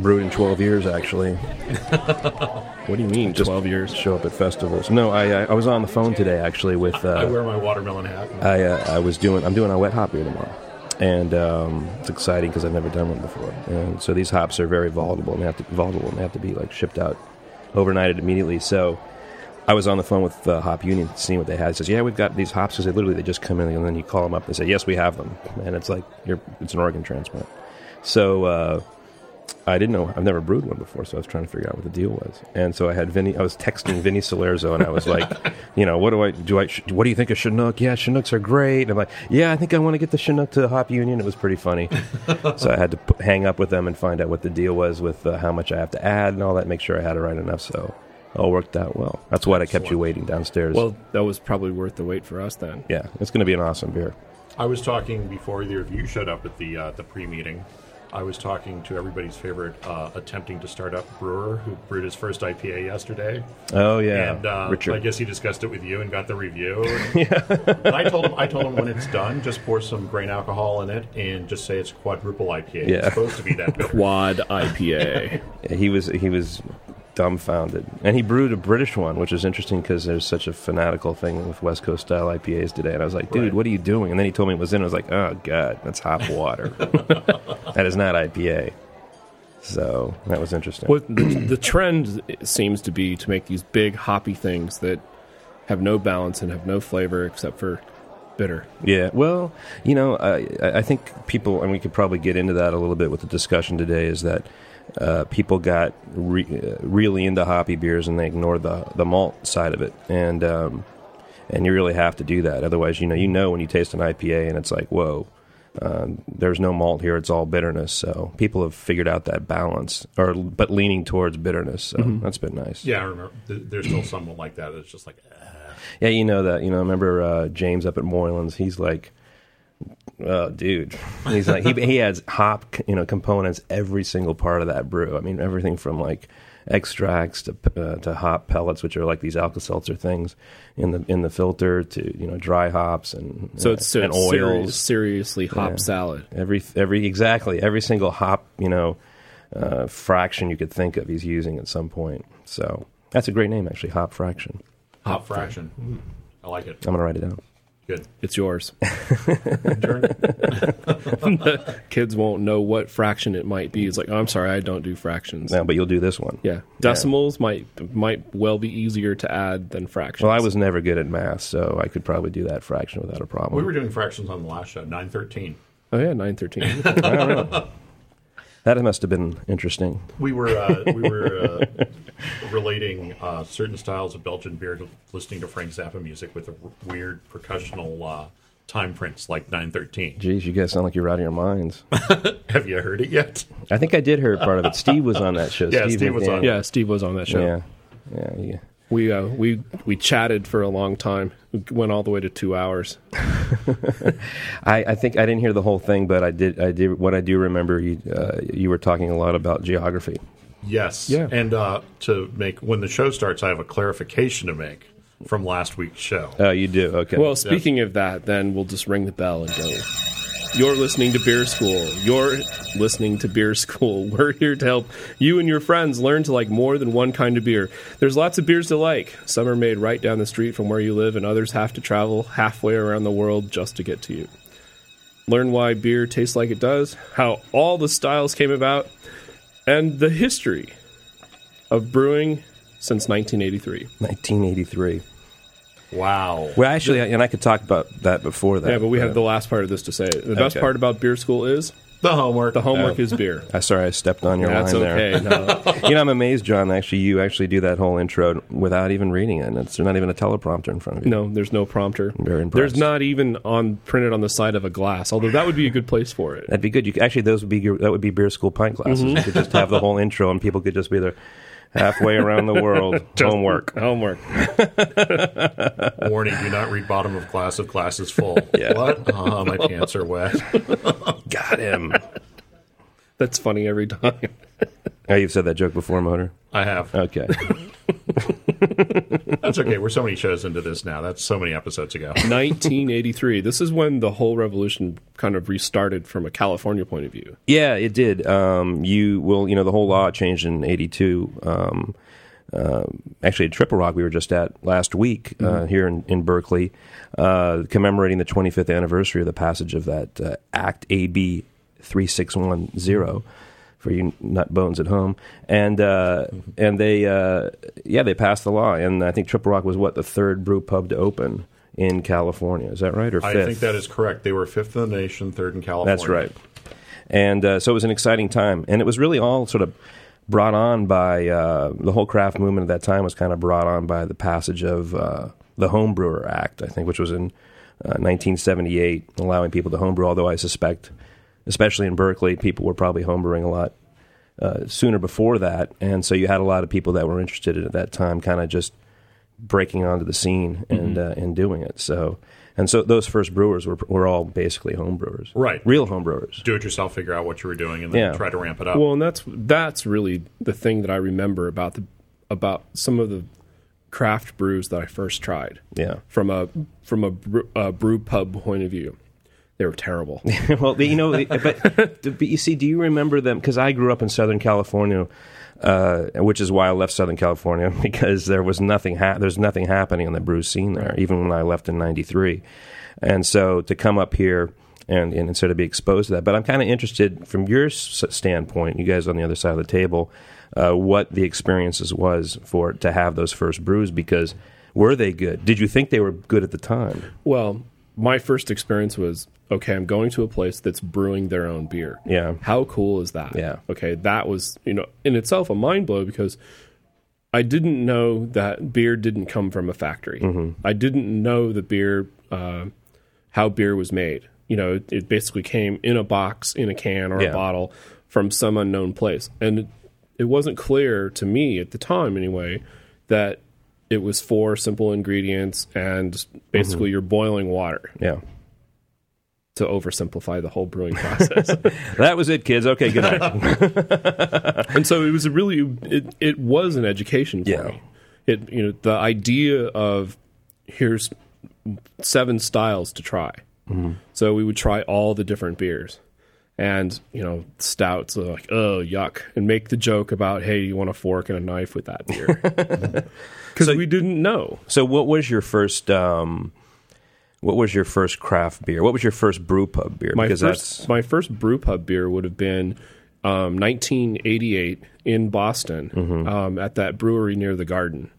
brewed in 12 years, actually. What do you mean? Just Twelve years. Show up at festivals. No, I, I, I was on the phone today, actually, with. I Uh, wear my watermelon hat. I, uh, I was doing. I'm doing a wet hop beer tomorrow, and um, it's exciting because I've never done one before. And so these hops are very volatile, and they have to volatile, and they have to be like shipped out, overnighted immediately. So I was on the phone with uh, Hop Union, seeing what they had. He says, "Yeah, we've got these hops." Because they literally they just come in, and then you call them up and say, "Yes, we have them," and it's like you're it's an organ transplant. So. Uh, I didn't know. I've never brewed one before, so I was trying to figure out what the deal was. And so I had Vinny. I was texting Vinnie Cilurzo, and I was like, you know, what do I do? I sh- what do you think of Chinook? Yeah, Chinooks are great. And I'm like, yeah, I think I want to get the Chinook to the Hop Union. It was pretty funny. so I had to p- hang up with them and find out what the deal was with uh, how much I have to add and all that. Make sure I had it right enough. So it all worked out well. That's why I kept you waiting downstairs. Well, that was probably worth the wait for us then. yeah, it's going to be an awesome beer. I was talking before either of you showed up at the uh, the pre-meeting. I was talking to everybody's favorite uh, attempting to start up brewer who brewed his first IPA yesterday, Oh yeah, and uh, Richard. I guess he discussed it with you and got the review. and I told him, I told him when it's done, just pour some grain alcohol in it and just say it's quadruple IPA. Yeah. It's supposed to be that bitter. Quad IPA. he was he was dumbfounded, and he brewed a British one, which is interesting because there's such a fanatical thing with West Coast style IPAs today. And I was like, dude, Right. what are you doing? And then he told me it was in. I was like, oh god, that's hop water. that is not IPA. So that was interesting. What the, the trend seems to be to make these big hoppy things that have no balance and have no flavor except for bitter. Yeah, well, you know, I, I I think people, and we could probably get into that a little bit with the discussion today, is that uh, people got re, uh, really into hoppy beers and they ignored the the malt side of it, and um, and you really have to do that. Otherwise, you know, you know when you taste an IPA and it's like, whoa. Um, there's no malt here; it's all bitterness. So people have figured out that balance, or but leaning towards bitterness. So that's been nice. Yeah, I remember. There's still someone like that. It's just like, uh, Yeah, you know that. You know, I remember uh, James up at Moylan's? He's like, oh, dude. He's like, he he adds hop, you know, components every single part of that brew. I mean, everything from like extracts to uh, to hop pellets, which are like these Alka Seltzer things in the in the filter, to you know, dry hops and So it's, so and it's seri- oils. seriously hop Yeah. salad. Every every exactly every single hop, you know, uh, fraction you could think of, he's using at some point. So that's a great name, actually, hop fraction. hop fraction. I like it. I'm gonna write it down. Good. It's yours. Turn. Kids won't know what fraction it might be. It's like, oh, I'm sorry, I don't do fractions. No, but you'll do this one. Yeah, decimals might might well be easier to add than fractions. Well, I was never good at math, so I could probably do that fraction without a problem. we were doing fractions on the last show. Nine thirteen. Oh yeah, nine thirteen. I don't know. That must have been interesting. We were uh, we were uh, relating uh, certain styles of Belgian beer to listening to Frank Zappa music with a r- weird percussional uh, time prints like 913. Geez, you guys sound like you're out of your minds. Have you heard it yet? I think I did hear part of it. Steve was on that show. Yeah, Steve was McDaniel. on. yeah, Steve was on that show. Yeah, yeah, yeah. We uh, we we chatted for a long time. We went all the way to two hours. I, I think I didn't hear the whole thing, but I did. I did. What I do remember, you uh, you were talking a lot about geography. Yes. Yeah. And uh, to make when the show starts, I have a clarification to make from last week's show. Oh, you do. Okay. Well, speaking of that, then we'll just ring the bell and go. You're listening to Beer School. You're listening to Beer School. We're here to help you and your friends learn to like more than one kind of beer. There's lots of beers to like. Some are made right down the street from where you live, and others have to travel halfway around the world just to get to you. Learn why beer tastes like it does, how all the styles came about, and the history of brewing since 1983. 1983. wow. Well, actually, and I could talk about that before that. Yeah, but we have the last part of this to say. The best part about Beer School is The homework. the homework is beer. I sorry I stepped on your That's line okay. there. No. You know, I'm amazed, John. Actually, you actually do that whole intro without even reading it. It's not even a teleprompter in front of you. No, there's no prompter. very impressed. There's not even on printed on the side of a glass. Although that would be a good place for it. That'd be good. You could, actually those would be your, that would be beer school pint classes. Mm-hmm. You could just have the whole intro, and people could just be there halfway around the world. Homework. Homework. Warning: Do not read bottom of class if class is full. Yeah. What? Uh, my pants are wet. Got him. That's funny every time. oh, you've said that joke before, Motor. I have. Okay. That's okay. We're so many shows into this now. That's so many episodes ago. 1983. This is when the whole revolution kind of restarted from a California point of view. Yeah, it did. Um, you will, you know, the whole law changed in '82. Um, uh, actually, at Triple Rock, we were just at last week uh, here in, in Berkeley, uh, commemorating the 25th anniversary of the passage of that uh, Act AB 3610 for you nut bones at home, and uh, and they uh, yeah they passed the law, and I think Triple Rock was what the third brew pub to open in California. Is that right or I think that is correct. They were fifth in the nation, third in California. That's right. And uh, so it was an exciting time, and it was really all sort of brought on by uh, the whole craft movement at that time was kind of brought on by the passage of uh, the Home Brewer Act, I think, which was in uh, 1978, allowing people to homebrew. Although I suspect, especially in Berkeley, people were probably homebrewing a lot uh, sooner before that, and so you had a lot of people that were interested in it at that time, kind of just breaking onto the scene and uh, and doing it. So. And so those first brewers were, were all basically homebrewers, Right. Real homebrewers. Do it yourself, figure out what you were doing, and then Yeah. try to ramp it up. Well, and that's that's really the thing that I remember about the about some of the craft brews that I first tried. Yeah. From a from a brew, a brew pub point of view, they were terrible. well, you know, but, but you see, do you remember them? Because I grew up in Southern California, uh, which is why I left Southern California because there was nothing. Ha- there's nothing happening on the brew scene there, even when I left in '93. And so to come up here and, and sort of be exposed to that. But I'm kind of interested from your s- standpoint, you guys on the other side of the table, uh, what the experiences was for to have those first brews because were they good? Did you think they were good at the time? well, my first experience was okay. I'm going to a place that's brewing their own beer. Yeah. How cool is that? Yeah. Okay, that was you know in itself a mind blow because I didn't know that beer didn't come from a factory. Mm-hmm. I didn't know the beer uh, how beer was made. You know, it, it basically came in a box, in a can, or Yeah. a bottle from some unknown place, and it, it wasn't clear to me at the time, anyway, that it was four simple ingredients and basically Mm-hmm. you're boiling water Yeah. to oversimplify the whole brewing process. That was it, kids. Okay, good night. and so it was a really it, it was an education for Yeah. me it you know the idea of here's seven styles to try Mm-hmm. so we would try all the different beers and you know stouts are like oh yuck and make the joke about hey you want a fork and a knife with that beer because we didn't know So, what was your first? Um, what was your first craft beer? What was your first brew pub beer? my because first that's my first brew pub beer would have been um, 1988 in Boston Mm-hmm. um, at that brewery near the Garden,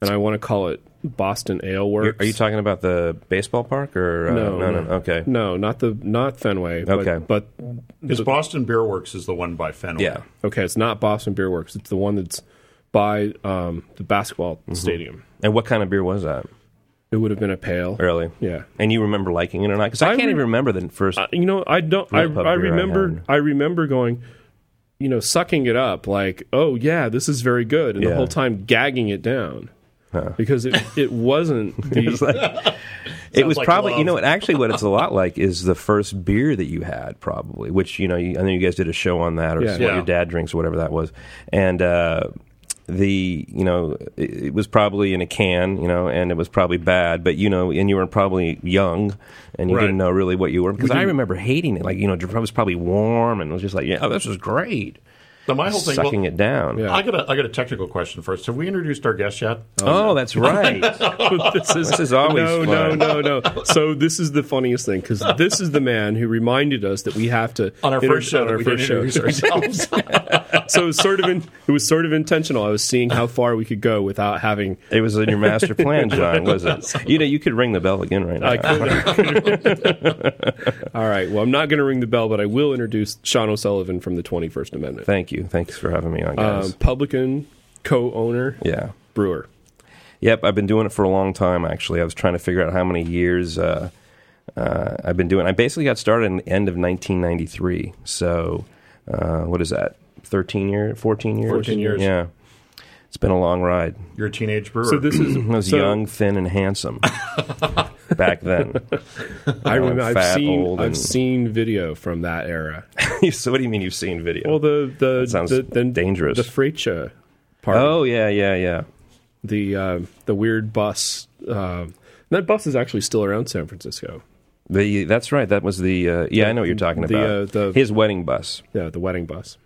and I want to call it Boston Ale Works. are you talking about the baseball park or uh, No, no, no, no. Okay, No, not the not Fenway. Okay. but Because Boston Beer Works is the one by Fenway. yeah, okay, it's not Boston Beer Works. It's the one that's by um, the basketball Mm-hmm. stadium. and what kind of beer was that? It would have been a pale. Early, Yeah. And you remember liking it or not? Because I, I can't re- even remember the first. Uh, you know, I don't. I, I beer I remember. I, remember going, you know, sucking it up like, oh yeah, this is very good, and Yeah. the whole time gagging it down because it it wasn't the. it was like probably you know what actually what it's a lot like is the first beer that you had probably which you know you, I know you guys did a show on that or Yeah. what Yeah. your dad drinks or whatever that was and uh, the you know it, it was probably in a can you know and it was probably bad but you know and you were probably young and you Right. didn't know really what you were because I remember hating it like you know it was probably warm and it was just like yeah this is great So my whole thing. sucking well, it down Yeah. I got a I got a technical question first. Have we introduced our guest yet? oh, oh that's right this is, This is always no, fun. no, no, no. So this is the funniest thing because this is the man who reminded us that we have to On our inter- first show, on our we first didn't show. ourselves. so it was sort of in, it was sort of intentional. I was seeing how far we could go without having. it was in your master plan John was it you know you could ring the bell again right now I could. All right. Well, I'm not going to ring the bell, but I will introduce Shaun O'Sullivan from the 21st Amendment, thank you thanks for having me on guys um, publican co-owner, yeah brewer. Yep, I've been doing it for a long time. Actually, I was trying to figure out how many years uh, uh, I've been doing. I basically got started in the end of 1993. So, uh, what is that? 13 years, 14 years, 14 years. Yeah, it's been a long ride. You're a teenage brewer. So this is I was so young, thin, and handsome back then. I remember, I've fat, seen old, I've and- seen video from that era. so, what do you mean you've seen video? Well, the the sounds the, the, dangerous. The Freitsche part. oh yeah, yeah, yeah. the uh, the weird bus. Uh, that bus is actually still around San Francisco. The that's right. That was the uh, yeah. I know what you're talking The, about. uh, the- His wedding bus. Yeah, the wedding bus.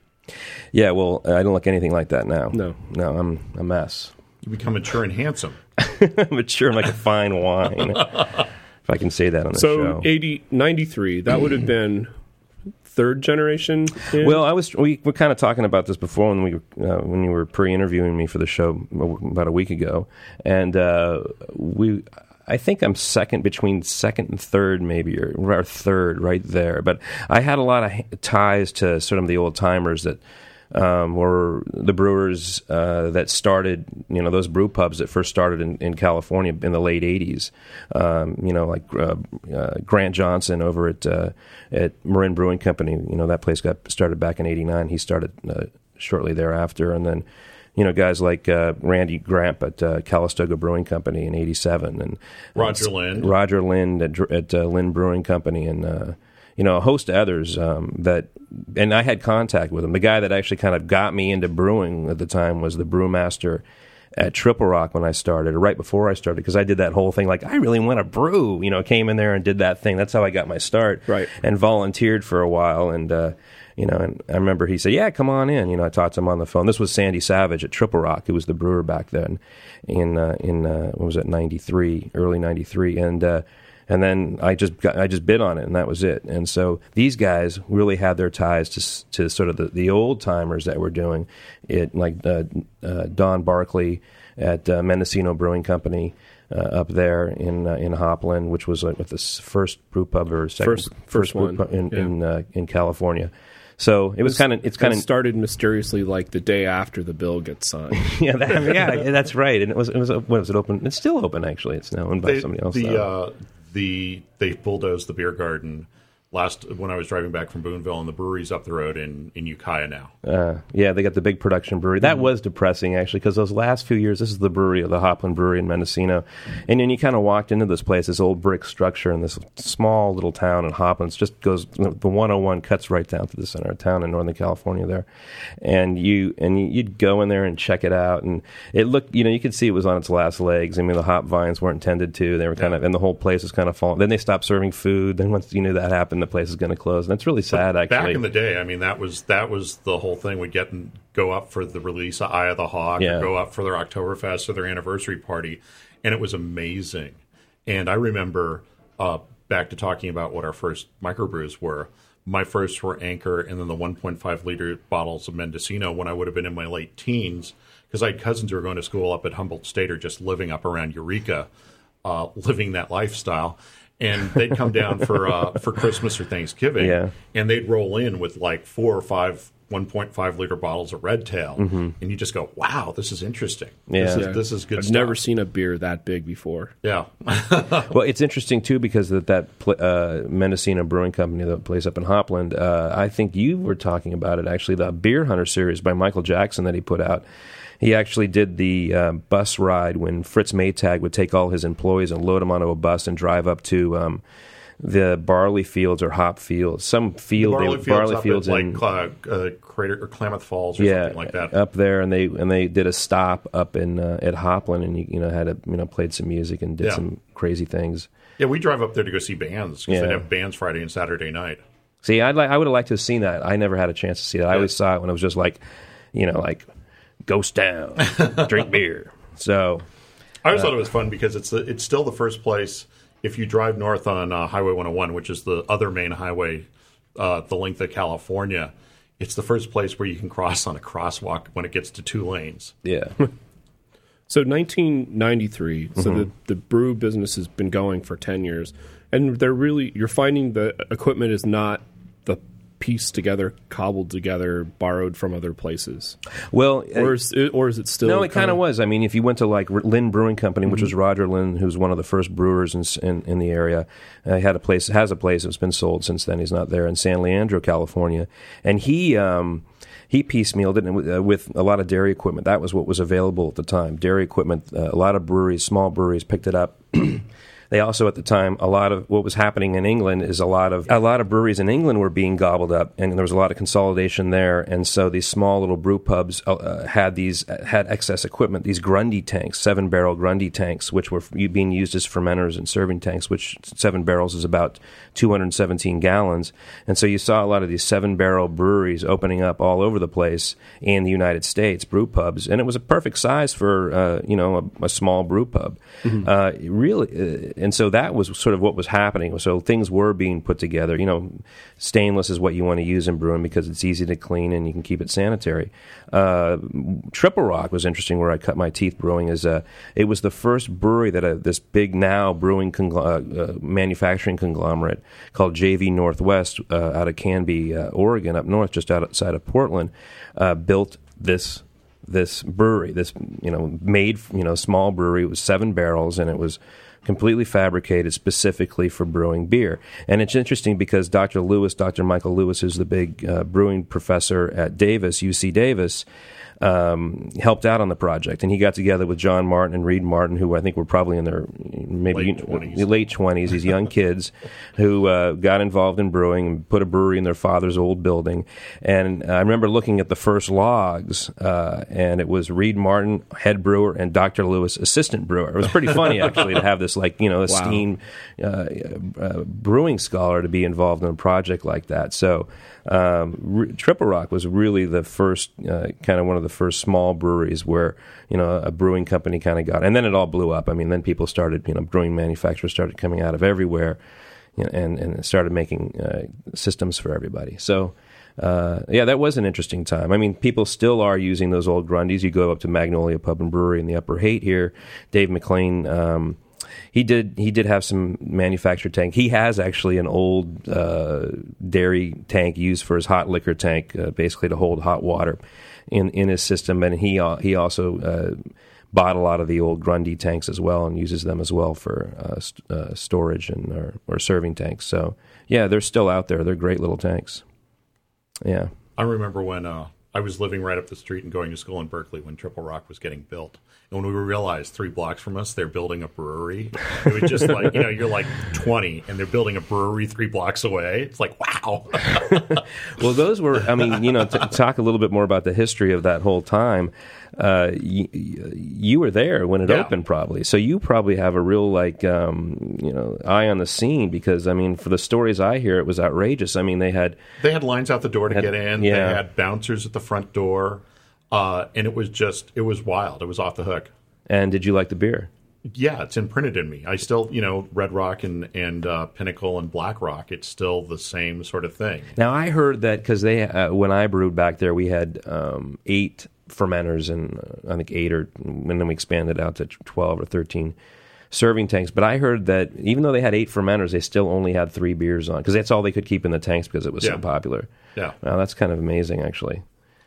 Yeah. Well, I don't look anything like that now. No. No, I'm a mess. You become mature and handsome. Mature like a fine wine. if I can say that on the So show. 80, 93, that would have been third generation. in? Well, I was we were kind of talking about this before when we uh, when you were pre-interviewing me for the show about a week ago, and uh, we. I think I'm second between second and third, maybe or, or third, right there. But I had a lot of ties to sort of the old timers that um, were the brewers uh, that started, you know, those brew pubs that first started in, in California in the late '80s. Um, you know, like uh, uh, Grant Johnson over at uh, at Marin Brewing Company. You know, that place got started back in '89. He started uh, shortly thereafter, and then. You know, guys like uh, Randy Gramp at uh, Calistoga Brewing Company in '87, and Roger and Lind. Roger Lind at, at uh, Lind Brewing Company, and uh, you know a host of others um, that. And I had contact with him. The guy that actually kind of got me into brewing at the time was the brewmaster at Triple Rock when I started, or right before I started, because I did that whole thing like I really want to brew. You know, came in there and did that thing. That's how I got my start. Right. And volunteered for a while, and uh, you know, and I remember he said, "Yeah, come on in." You know, I talked to him on the phone. This was Sandy Savage at Triple Rock, who was the brewer back then, in uh, in uh, what was it, '93, early '93, and. Uh, and then I just got, I just bid on it, and that was it. And so these guys really had their ties to to sort of the, the old timers that were doing it, like uh, uh, Don Barkley at uh, Mendocino Brewing Company uh, up there in uh, in Hopland, which was like with the first brew pub or second First- first brew one, pub in yeah. in, uh, in California. So it was kind of it's kind of started mysteriously like the day after the bill gets signed. yeah that, I mean, yeah that's right. And it was it was what was it open? It's still open actually. It's now owned by They, somebody else. the uh, the they bulldozed the beer garden last when I was driving back from Boonville, and the brewery's up the road in in Ukiah now. Uh, yeah, they got the big production brewery. Mm-hmm. That was depressing, actually, because those last few years, this is the brewery, of the Hopland Brewery in Mendocino, and then you kind of walked into this place, this old brick structure in this small little town in Hopland. Just goes the 101 cuts right down to the center of town in Northern California there, and you and you- you'd go in there and check it out, and it looked, you know, you could see it was on its last legs. I mean, the hop vines weren't tended to; they were kind of, and the whole place was kind of falling. Then they stopped serving food. Then once you knew that happened, the place is going to close, and it's really sad, actually. Back in the day, I mean, that was that was the whole thing. We'd get and go up for the release of Eye of the Hawk, Yeah. or go up for their Oktoberfest or their anniversary party, and it was amazing. And I remember uh, back to talking about what our first microbrews were. My first were Anchor, and then the 1.5 liter bottles of Mendocino when I would have been in my late teens, because I had cousins who were going to school up at Humboldt State or just living up around Eureka, uh, living that lifestyle. And they'd come down for uh, for Christmas or Thanksgiving, Yeah. and they'd roll in with like four or five 1.5 liter bottles of Red Tail, and you just go, "Wow, this is interesting. This, Yeah. is, this is good I've stuff." never seen a beer that big before. yeah, well, it's interesting too because that that uh, Mendocino Brewing Company, that place up in Hopland. Uh, I think you were talking about it actually. The Beer Hunter series by Michael Jackson that he put out. He actually did the uh, bus ride when Fritz Maytag would take all his employees and load them onto a bus and drive up to um, the barley fields or hop fields, some field, barley they, fields barley fields in, like uh, uh, Crater or Klamath Falls or yeah, something like that. up there, and they and they did a stop up in uh, at Hopland, and you, you know had a you know played some music and did Yeah. some crazy things. yeah, we drive up there to go see bands because Yeah. they'd have bands Friday and Saturday night. See, I'd like, I would have liked to have seen that. I never had a chance to see that. I always saw it when it was just like, you know, like ghost town, drink beer. So I always thought it was fun because it's the, it's still the first place if you drive north on uh, Highway 101, which is the other main highway, uh, the length of California. It's the first place where you can cross on a crosswalk when it gets to two lanes. yeah, So 1993. So the the brew business has been going for 10 years, and they're really you're finding the equipment is not the pieced together, cobbled together, borrowed from other places, well, or is it, or is it still? no, it kind of was. I mean, if you went to like Lind Brewing Company, which was Roger Lind, who's one of the first brewers in in, in the area, uh, had a place, has a place that's been sold since then. He's not there in San Leandro, California, and he. Um, he piecemealed it with, uh, with a lot of dairy equipment. That was what was available at the time. Dairy equipment. Uh, a lot of breweries, small breweries, picked it up. they also at the time a lot of what was happening in England is a lot of a lot of breweries in England were being gobbled up, and there was a lot of consolidation there, and so these small little brew pubs uh, had these had excess equipment, these Grundy tanks, seven barrel Grundy tanks, which were being used as fermenters and serving tanks, which seven barrels is about 217 gallons, and so you saw a lot of these seven barrel breweries opening up all over the place in the United States, brew pubs, and it was a perfect size for uh, you know a, a, small brew pub, mm-hmm. uh, really, uh, and so that was sort of what was happening. So things were being put together. You know, stainless is what you want to use in brewing because it's easy to clean and you can keep it sanitary. Uh, Triple Rock was interesting, where I cut my teeth brewing. Is uh, it was the first brewery that uh, this big now brewing congl- manufacturing conglomerate called JV Northwest uh, out of Canby, uh, Oregon, up north, just outside of Portland, uh, built this this brewery, this you know made you know small brewery. It was seven barrels, and it was completely fabricated specifically for brewing beer. And it's interesting because Dr. Lewis, Dr. Michael Lewis, is the big uh, brewing professor at Davis, UC Davis um, helped out on the project, and he got together with John Martin and Reed Martin, who I think were probably in their maybe late twenties. These young kids who uh, got involved in brewing and put a brewery in their father's old building. And I remember looking at the first logs, uh, and it was Reed Martin, head brewer, and Dr. Lewis, assistant brewer. It was pretty funny actually to have this like you know esteemed wow. uh, uh, brewing scholar to be involved in a project like that. So um, Triple Rock was really the first uh, kind of one of the first small breweries where you know a brewing company kind of got, and then it all blew up. I mean, then people started, you know, brewing manufacturers started coming out of everywhere, you know, and and started making uh, systems for everybody. So. Uh, yeah, that was an interesting time. I mean, people still are using those old Grundys. You go up to Magnolia Pub and Brewery in the Upper Haight here. Dave McLean um, he did he did have some manufactured tank. He has actually an old uh, dairy tank used for his hot liquor tank, uh, basically to hold hot water in in his system. And he uh, he also uh, bought a lot of the old Grundy tanks as well and uses them as well for uh, st- uh, storage and or, or serving tanks. So yeah, they're still out there. They're great little tanks. Yeah, I remember when I was living right up the street and going to school in Berkeley when Triple Rock was getting built. And when we realized three blocks from us, they're building a brewery, it was just like, you know, you're like 20 and they're building a brewery three blocks away. It's like, wow. well, those were, I mean, you know, to talk a little bit more about the history of that whole time. Uh, y- you were there when it yeah. opened, probably. So you probably have a real like um, you know eye on the scene because I mean, for the stories I hear, it was outrageous. I mean, they had they had lines out the door to had, get in. Yeah. They had bouncers at the front door. Uh, and it was just it was wild. It was off the hook. And did you like the beer? Yeah, it's imprinted in me. I still, you know, Red Rock and and uh, Pinnacle and Black Rock. It's still the same sort of thing. Now I heard that because they uh, when I brewed back there, we had um, eight fermenters and uh, I think eight or and then we expanded out to twelve or thirteen serving tanks. But I heard that even though they had eight fermenters, they still only had three beers on because that's all they could keep in the tanks because it was yeah. so popular. Yeah, now that's kind of amazing, actually.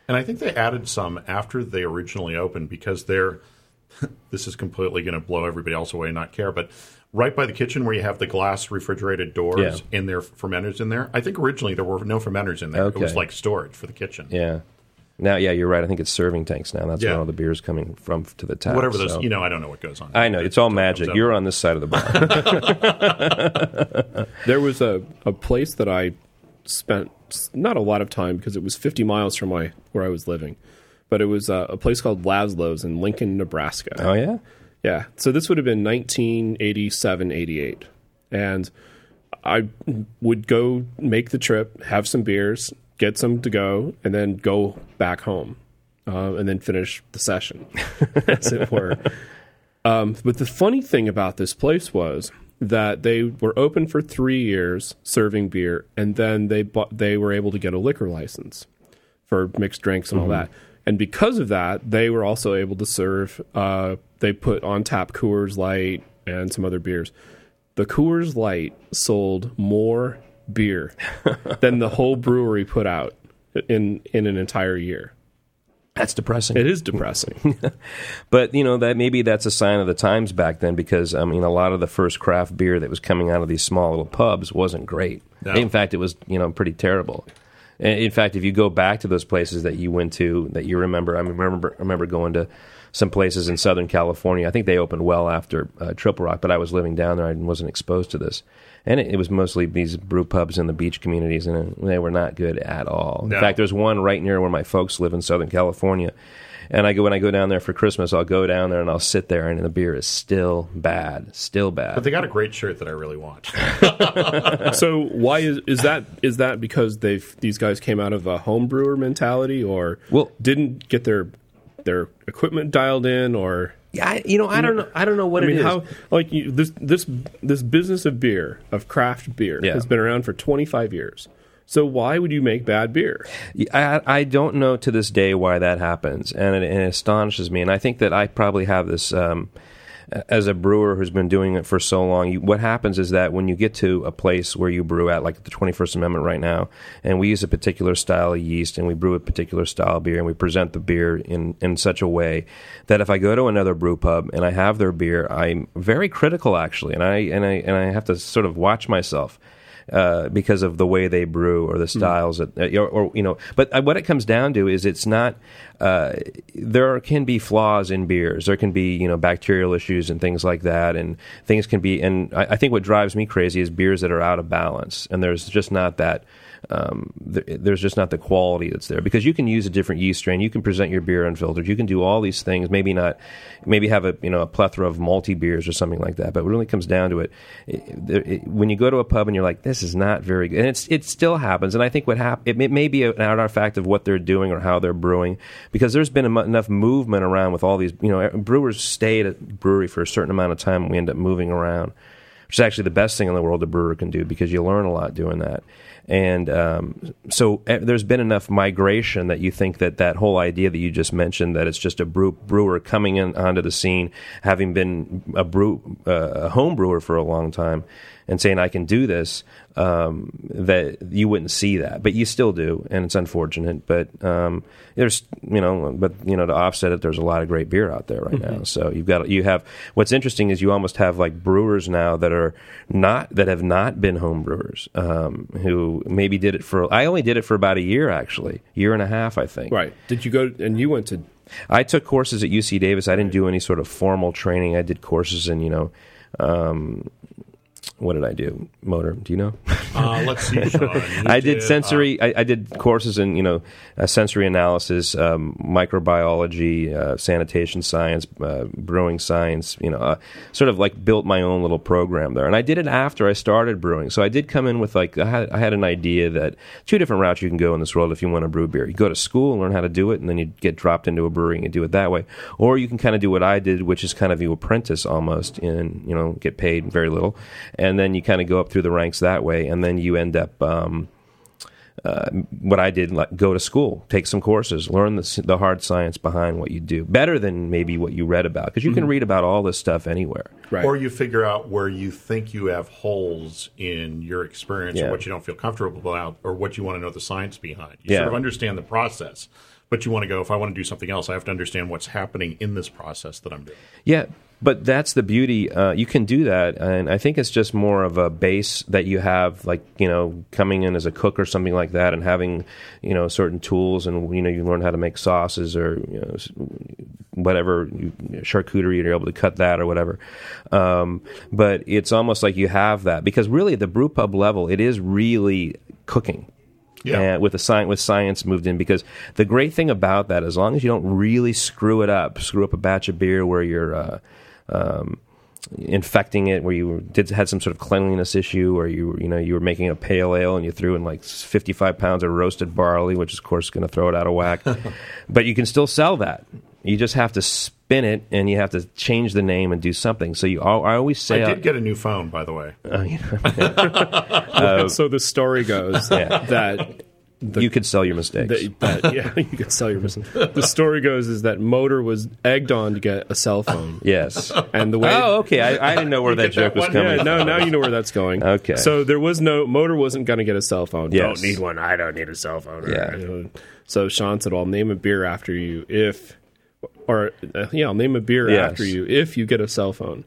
And I think they added some after they originally opened because they're. this is completely going to blow everybody else away and not care, but right by the kitchen where you have the glass refrigerated doors yeah. and there fermenters in there. I think originally there were no fermenters in there. Okay. It was like storage for the kitchen. Yeah. Now, yeah, you're right. I think it's serving tanks now. That's yeah. where all the beer's coming from to the tap. Whatever those, so. you know, I don't know what goes on. I know it's all magic. You're on this side of the bar. there was a, a place that I spent not a lot of time because it was 50 miles from my where I was living, but it was uh, a place called Lazlo's in Lincoln, Nebraska. Oh yeah, yeah. So this would have been 1987, 88, and I would go make the trip, have some beers, get some to go, and then go back home, uh, and then finish the session, as it were. Um, but the funny thing about this place was that they were open for three years serving beer, and then they bought, they were able to get a liquor license for mixed drinks and mm-hmm. all that. And because of that, they were also able to serve. Uh, they put on tap Coors Light and some other beers. The Coors Light sold more beer than the whole brewery put out in in an entire year. That's depressing. It is depressing. but, you know, that maybe that's a sign of the times back then because I mean a lot of the first craft beer that was coming out of these small little pubs wasn't great. No. In fact, it was, you know, pretty terrible. In fact, if you go back to those places that you went to that you remember, I remember I remember going to some places in Southern California. I think they opened well after uh, Triple Rock, but I was living down there and wasn't exposed to this. And it, it was mostly these brew pubs in the beach communities, and they were not good at all. In fact, there's one right near where my folks live in Southern California. And I go when I go down there for Christmas, I'll go down there and I'll sit there, and the beer is still bad, still bad. But they got a great shirt that I really want. So why is is that is that because they've these guys came out of a home brewer mentality or Well- didn't get their their equipment dialed in or Yeah, I, you know, I don't know. I don't know what I mean it is. how like you, this this this business of beer of craft beer Yeah. has been around for 25 years. So why would you make bad beer? I, I don't know to this day why that happens, and it, it astonishes me. And I think that I probably have this um, as a brewer who's been doing it for so long. You, what happens is that when you get to a place where you brew at, like the 21st Amendment right now, and we use a particular style of yeast, and we brew a particular style of beer, and we present the beer in in such a way that if I go to another brew pub and I have their beer, I'm very critical actually, and I and I and I have to sort of watch myself uh, because of the way they brew or the styles that, uh, or, or you know. But uh, what it comes down to is it's not. Uh, there can be flaws in beers. There can be you know bacterial issues and things like that, and things can be. And I, I think what drives me crazy is beers that are out of balance, and there's just not that. Um, th- there's just not the quality that's there because you can use a different yeast strain. You can present your beer unfiltered. You can do all these things. Maybe not, maybe have a you know a plethora of malty beers or something like that. But when it really comes down to it, it, it, when you go to a pub and you're like, this is not very good, and it's it still happens. And I think what hap- it, may- may be an artifact of what they're doing or how they're brewing because there's been enough movement around with all these. You know, brewers stay at a brewery for a certain amount of time, and we end up moving around which is actually the best thing in the world a brewer can do because you learn a lot doing that. And um, so eh, there's been enough migration that you think that that whole idea that you just mentioned that it's just a brew, brewer coming in onto the scene, having been a brew uh, a home brewer for a long time, and saying I can do this, um, that you wouldn't see that, but you still do, and it's unfortunate. But um, there's you know, but you know to offset it, there's a lot of great beer out there right now. So you've got you have what's interesting is you almost have like brewers now that are not that have not been home brewers um, who maybe did it for. I only did it for about a year actually, year and a half I think. Right. Did you go and you went to I took courses at UC Davis. I didn't do any sort of formal training. I did courses in you know. Um, what did I do? Motor? Do you know? Uh, let's see, Shaun. I did uh, sensory. I, I did courses in you know uh, sensory analysis, um, microbiology, uh, sanitation science, uh, brewing science. You know, uh, sort of like built my own little program there, and I did it after I started brewing. So I did come in with like I had, I had an idea that two different routes you can go in this world if you want to brew beer. You go to school and learn how to do it, and then you get dropped into a brewery and you do it that way, or you can kind of do what I did, which is kind of you apprentice almost, and you know get paid very little, and then you kind of go up through the ranks that way, and then you end up. Um, uh, what I did, like go to school, take some courses, learn the, the hard science behind what you do, better than maybe what you read about, because you can read about all this stuff anywhere. right. Or you figure out where you think you have holes in your experience Yeah. or what you don't feel comfortable about or what you want to know the science behind. You Yeah. sort of understand the process, but you want to go, if I want to do something else, I have to understand what's happening in this process that I'm doing. Yeah, but that's the beauty. Uh, you can do that, and I think it's just more of a base that you have, like you know, coming in as a cook or something like that, and having you know certain tools, and you know, you learn how to make sauces or you know, whatever you, charcuterie, and you're able to cut that or whatever. Um, but it's almost like you have that because really, at the brew pub level, it is really cooking Yeah. and with the science with science moved in because the great thing about that as long as you don't really screw it up screw up a batch of beer where you're uh, um, infecting it where you did had some sort of cleanliness issue or you you know you were making a pale ale and you threw in like 55 pounds of roasted barley which is of course going to throw it out of whack but you can still sell that you just have to spin it and you have to change the name and do something so you al- I always say I uh, did get a new phone, by the way. so the story goes Yeah. that you could sell your mistakes that yeah, you can sell your business. The story goes is that Motor was egged on to get a cell phone. yes And the way oh okay I, I didn't know where that get that joke was coming Yeah, no, now you know where that's going. Okay. So there was no motor wasn't going to get a cell phone. Yes. Don't need one. I don't need a cell phone. Yeah. So Shaun said, "Well, I'll name a beer after you if, or uh, yeah, I'll name a beer Yes. after you if you get a cell phone."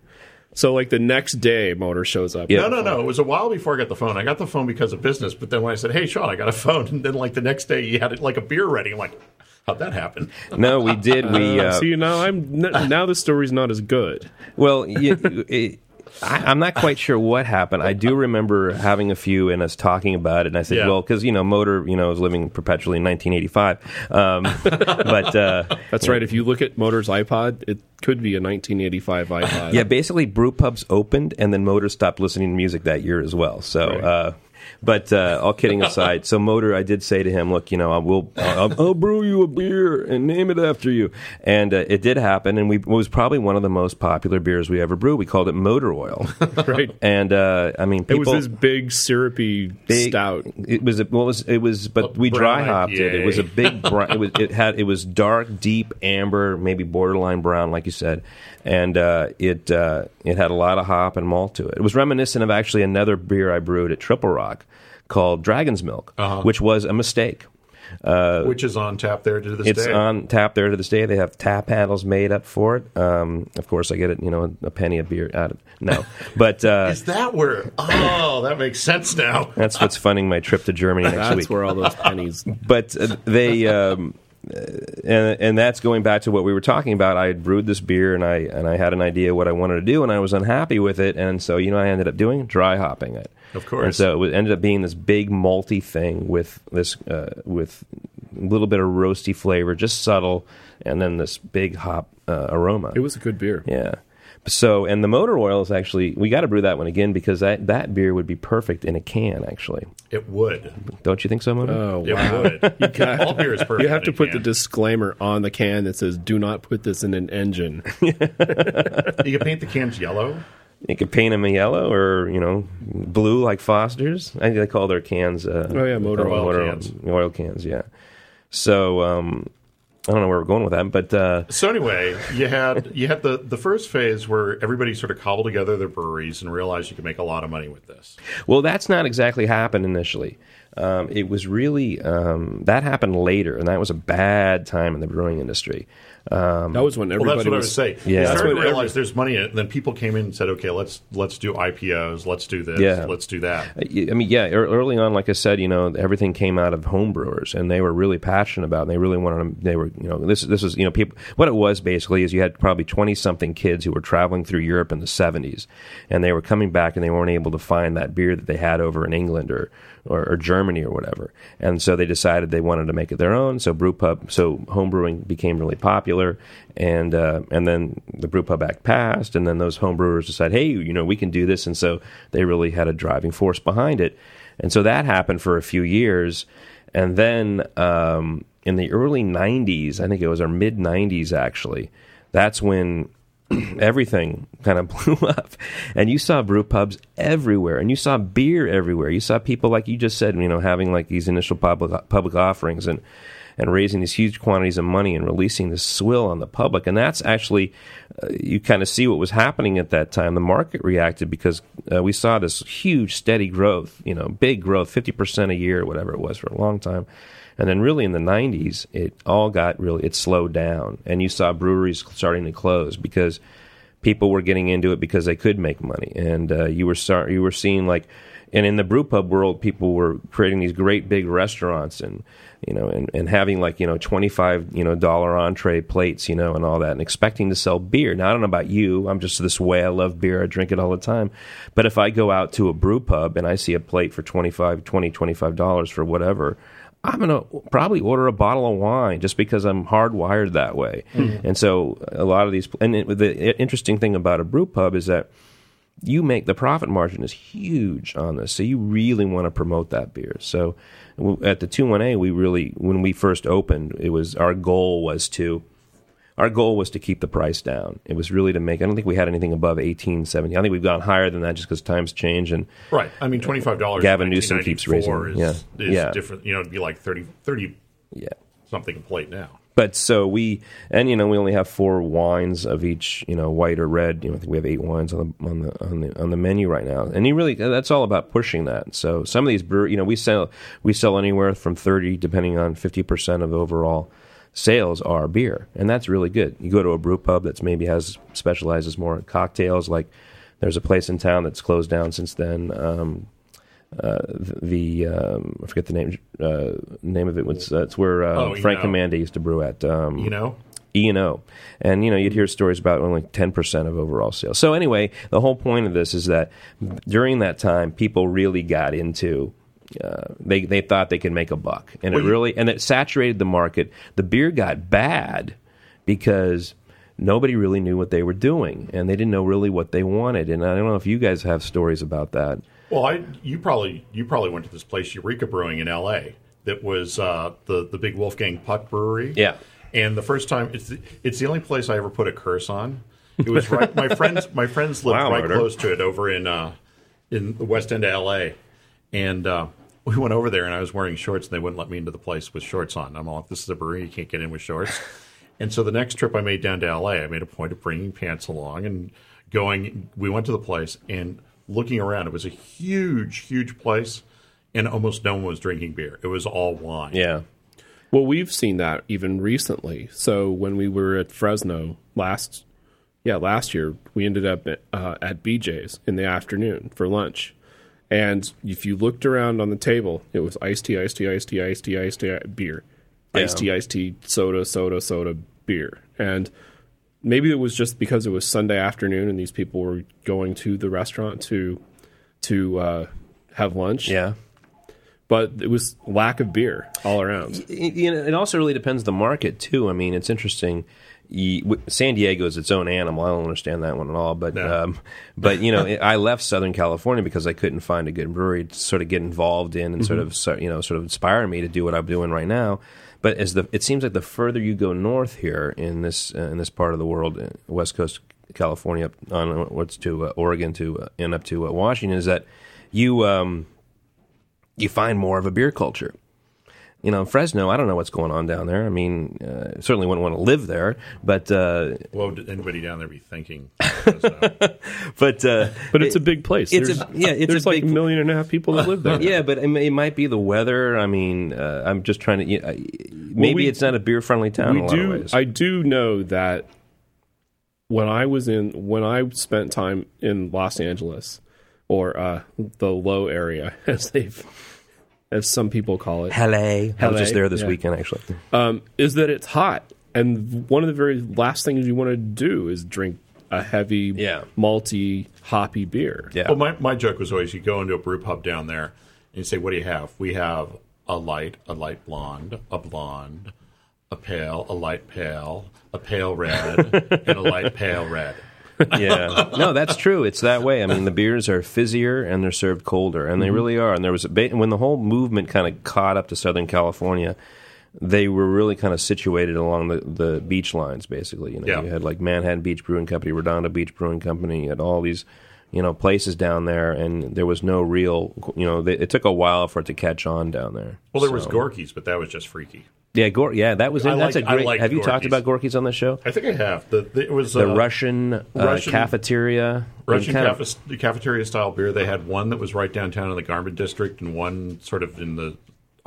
So like the next day, Motor shows up. Yeah. No, no, no. It was a while before I got the phone. I got the phone because of business, but then when I said, "Hey, Shaun, I got a phone," and then like the next day, you had it like a beer ready. I'm like, how'd that happen? No, we did. We Uh, uh, see now I'm now the story's not as good. Well, you, it, I, I'm not quite sure what happened. I do remember having a few and us talking about it, and I said, Yeah. "Well, because you know, Motor, you know, is living perpetually in 1985." Um, but uh, That's right. If you look at Motor's iPod, it could be a 1985 iPod. yeah, basically, brew pubs opened, and then Motor stopped listening to music that year as well. So. Right. Uh, but uh, all kidding aside, so Motor, I did say to him, "Look, you know, I will, I'll, I'll brew you a beer and name it after you." And uh, it did happen, and we it was probably one of the most popular beers we ever brewed. We called it Motor Oil, right. and uh, I mean, It was this big syrupy big- stout. It was a, well, it was it was, but A we dry hopped it. It was a big. Br- it was it had it was dark, deep amber, maybe borderline brown, like you said, and uh, it uh, it had a lot of hop and malt to it. It was reminiscent of actually another beer I brewed at Triple Rock called Dragon's Milk, Uh-huh. which was a mistake. Which is on tap there to this It's day. It's on tap there to this day. They have tap handles made up for it. Um, of course, I get it. You know, a penny a beer out of no, but uh, is that where? Oh, that makes sense now. that's what's funding my trip to Germany next That's week. where all those pennies. but uh, they um, uh, and and that's going back to what we were talking about. I had brewed this beer and I and I had an idea what I wanted to do and I was unhappy with it and so you know I ended up doing dry hopping it. Of course. And so it ended up being this big malty thing with this uh, with a little bit of roasty flavor, just subtle, and then this big hop uh, aroma. It was a good beer. Yeah. So, and the motor oil is actually, we got to brew that one again because that, that beer would be perfect in a can, actually. It would. Don't you think so, Motor? Oh It wow! would. You got- All beer is perfect. You have to in a put the disclaimer on the can that says "Do not put this in an engine." You can paint the cans yellow. You could paint them yellow or, you know, blue like Foster's. I think they call their cans. Uh, Oh, yeah, motor oil motor cans. Oil cans, yeah. So, um, I don't know where we're going with that, but uh, So anyway, you had you had the the first phase where everybody sort of cobbled together their breweries and realized you could make a lot of money with this. Well, that's not exactly happened initially. Um, it was really um, that happened later, and that was a bad time in the brewing industry. Um, That was when Well, everybody that's what I was was saying. Yeah. you That's started what to realize there's money in it, and then people came in and said, "Okay, let's let's do IPOs, let's do this, Yeah. let's do that." I mean, yeah, early on, like I said, you know, everything came out of homebrewers, and they were really passionate about. it. And they really wanted. To, they were, you know, this this was, you know, people. What it was basically is you had probably twenty something kids who were traveling through Europe in the seventies, and they were coming back and they weren't able to find that beer that they had over in England or, or or Germany or whatever, and so they decided they wanted to make it their own. So brewpub, so home brewing became really popular, and uh, and then the Brewpub Act passed, and then those home brewers decided, hey, you know, we can do this, and so they really had a driving force behind it, and so that happened for a few years, and then um, in the early '90s, I think it was our mid '90s actually, that's when everything kind of blew up. And you saw brew pubs everywhere and you saw beer everywhere. You saw people like you just said you know having like these initial public public offerings and and raising these huge quantities of money and releasing this swill on the public. And that's actually uh, you kind of see what was happening at that time. The market reacted because uh, we saw this huge steady growth you know big growth 50% a year whatever it was for a long time and then really in the 90s, it all got really, it slowed down. And you saw breweries starting to close because people were getting into it because they could make money. And uh, you were start, you were seeing like, and in the brew pub world, people were creating these great big restaurants and, you know, and, and having like, you know, 25, you know, dollar entree plates, you know, and all that and expecting to sell beer. Now, I don't know about you. I'm just this way. I love beer. I drink it all the time. But if I go out to a brew pub and I see a plate for 25, 20, 25 dollars for whatever, I'm going to probably order a bottle of wine just because I'm hardwired that way. Mm-hmm. And so a lot of these, and it, the interesting thing about a brew pub is that you make the profit margin is huge on this. So you really want to promote that beer. So at the 2-1A, we really, when we first opened, it was, our goal was to, our goal was to keep the price down. It was really to make. I don't think we had anything above eighteen seventy. I think we've gone higher than that just because times change and Right. I mean, twenty five dollars. Gavin Newsom keeps raising Is. Yeah. is Yeah. different. You know, it'd be like 30, 30 yeah. something a plate now. But so we, and you know, we only have four wines of each, you know, white or red. You know, I think we have eight wines on the on the on the on the menu right now, and you really that's all about pushing that. So some of these brew, you know, we sell we sell anywhere from thirty, depending on fifty percent of overall sales are beer, and that's really good. You go to a brew pub that's maybe has specializes more in cocktails like There's a place in town that's closed down since then. Um, uh, the um, I forget the name uh, name of it. It's, uh, it's where uh, Oh, Frank. Commanda used to brew at. Um, You know, E and O, and you know you'd hear stories about only ten percent of overall sales. So anyway, the whole point of this is that during that time, people really got into. Uh, they they thought they could make a buck, and it really and it saturated the market. The beer got bad because nobody really knew what they were doing, and they didn't know really what they wanted. And I don't know if you guys have stories about that. Well, I you probably you probably went to this place Eureka Brewing in L.A. that was uh, the the big Wolfgang Puck Brewery. Yeah. and the first time it's the, it's the only place I ever put a curse on. It was right. my friends my friends lived Wow, right Murder. close to it over in uh, in the west end of L.A. and uh, we went over there and I was wearing shorts and they wouldn't let me into the place with shorts on. I'm all, this is a brewery, you can't get in with shorts. And so the next trip I made down to LA, I made a point of bringing pants along and going. We went to the place and looking around. It was a huge, huge place, and almost no one was drinking beer. It was all wine. Yeah, Well, we've seen that even recently. So when we were at Fresno last, yeah, last year, we ended up uh, at BJ's in the afternoon for lunch. And if you looked around on the table, it was iced tea, iced tea, iced tea, iced tea, iced tea, beer, iced tea, iced tea, soda, soda, soda, beer. And maybe it was just because it was Sunday afternoon and these people were going to the restaurant to to uh, have lunch. yeah. But it was lack of beer all around. you know, it also really depends the market too. I mean, it's interesting. You, San Diego is its own animal. I don't understand that one at all. But No. um, but you know, I left Southern California because I couldn't find a good brewery to sort of get involved in and sort of you know sort of inspire me to do what I'm doing right now. But as the it seems like the further you go north here in this uh, in this part of the world, uh, West Coast California, up on what's to uh, Oregon to uh, and up to uh, Washington, is that you um, you find more of a beer culture you know, Fresno, I don't know what's going on down there. I mean, uh, certainly wouldn't want to live there, but uh, What would anybody down there be thinking? But uh, But it's a big place. it's there's, a- yeah, it's a there's like a million and a half people that live there. yeah, but it, it might be the weather. I mean, uh, I'm just trying to. You know, maybe we- it's not a beer friendly town. we in a lot do. of ways. I do know that when I was in, when I spent time in Los Angeles or uh, the low area, as they've, as some people call it, LA. I was just there this yeah. weekend, actually. um, is that it's hot, and one of the very last things you want to do is drink a heavy, Yeah. malty, hoppy beer. Yeah. Well, my, my joke was always you go into a brew pub down there and you say, What do you have? We have a light, a light blonde, a blonde, a pale, a light pale, a pale red, and a light pale red. yeah, no, that's true. It's that way. I mean, the beers are fizzier and they're served colder, and Mm-hmm. they really are. And there was a ba- when the whole movement kind of caught up to Southern California, they were really kind of situated along the, the beach lines, basically. You know, Yeah. you had like Manhattan Beach Brewing Company, Redondo Beach Brewing Company, you had all these. You know, places down there, and there was no real. You know, they, it took a while for it to catch on down there. Well, there was So- Gorky's, but that was just freaky. Yeah, Gor- yeah, that was it. I That's like- a great. like have you talked Gorky's. about Gorky's on the show? I think I have. The, the, it was The uh, Russian, uh, Russian- cafeteria. Russian kind of- cafe- cafeteria style beer. They had one that was right downtown in the Garment District and one sort of in the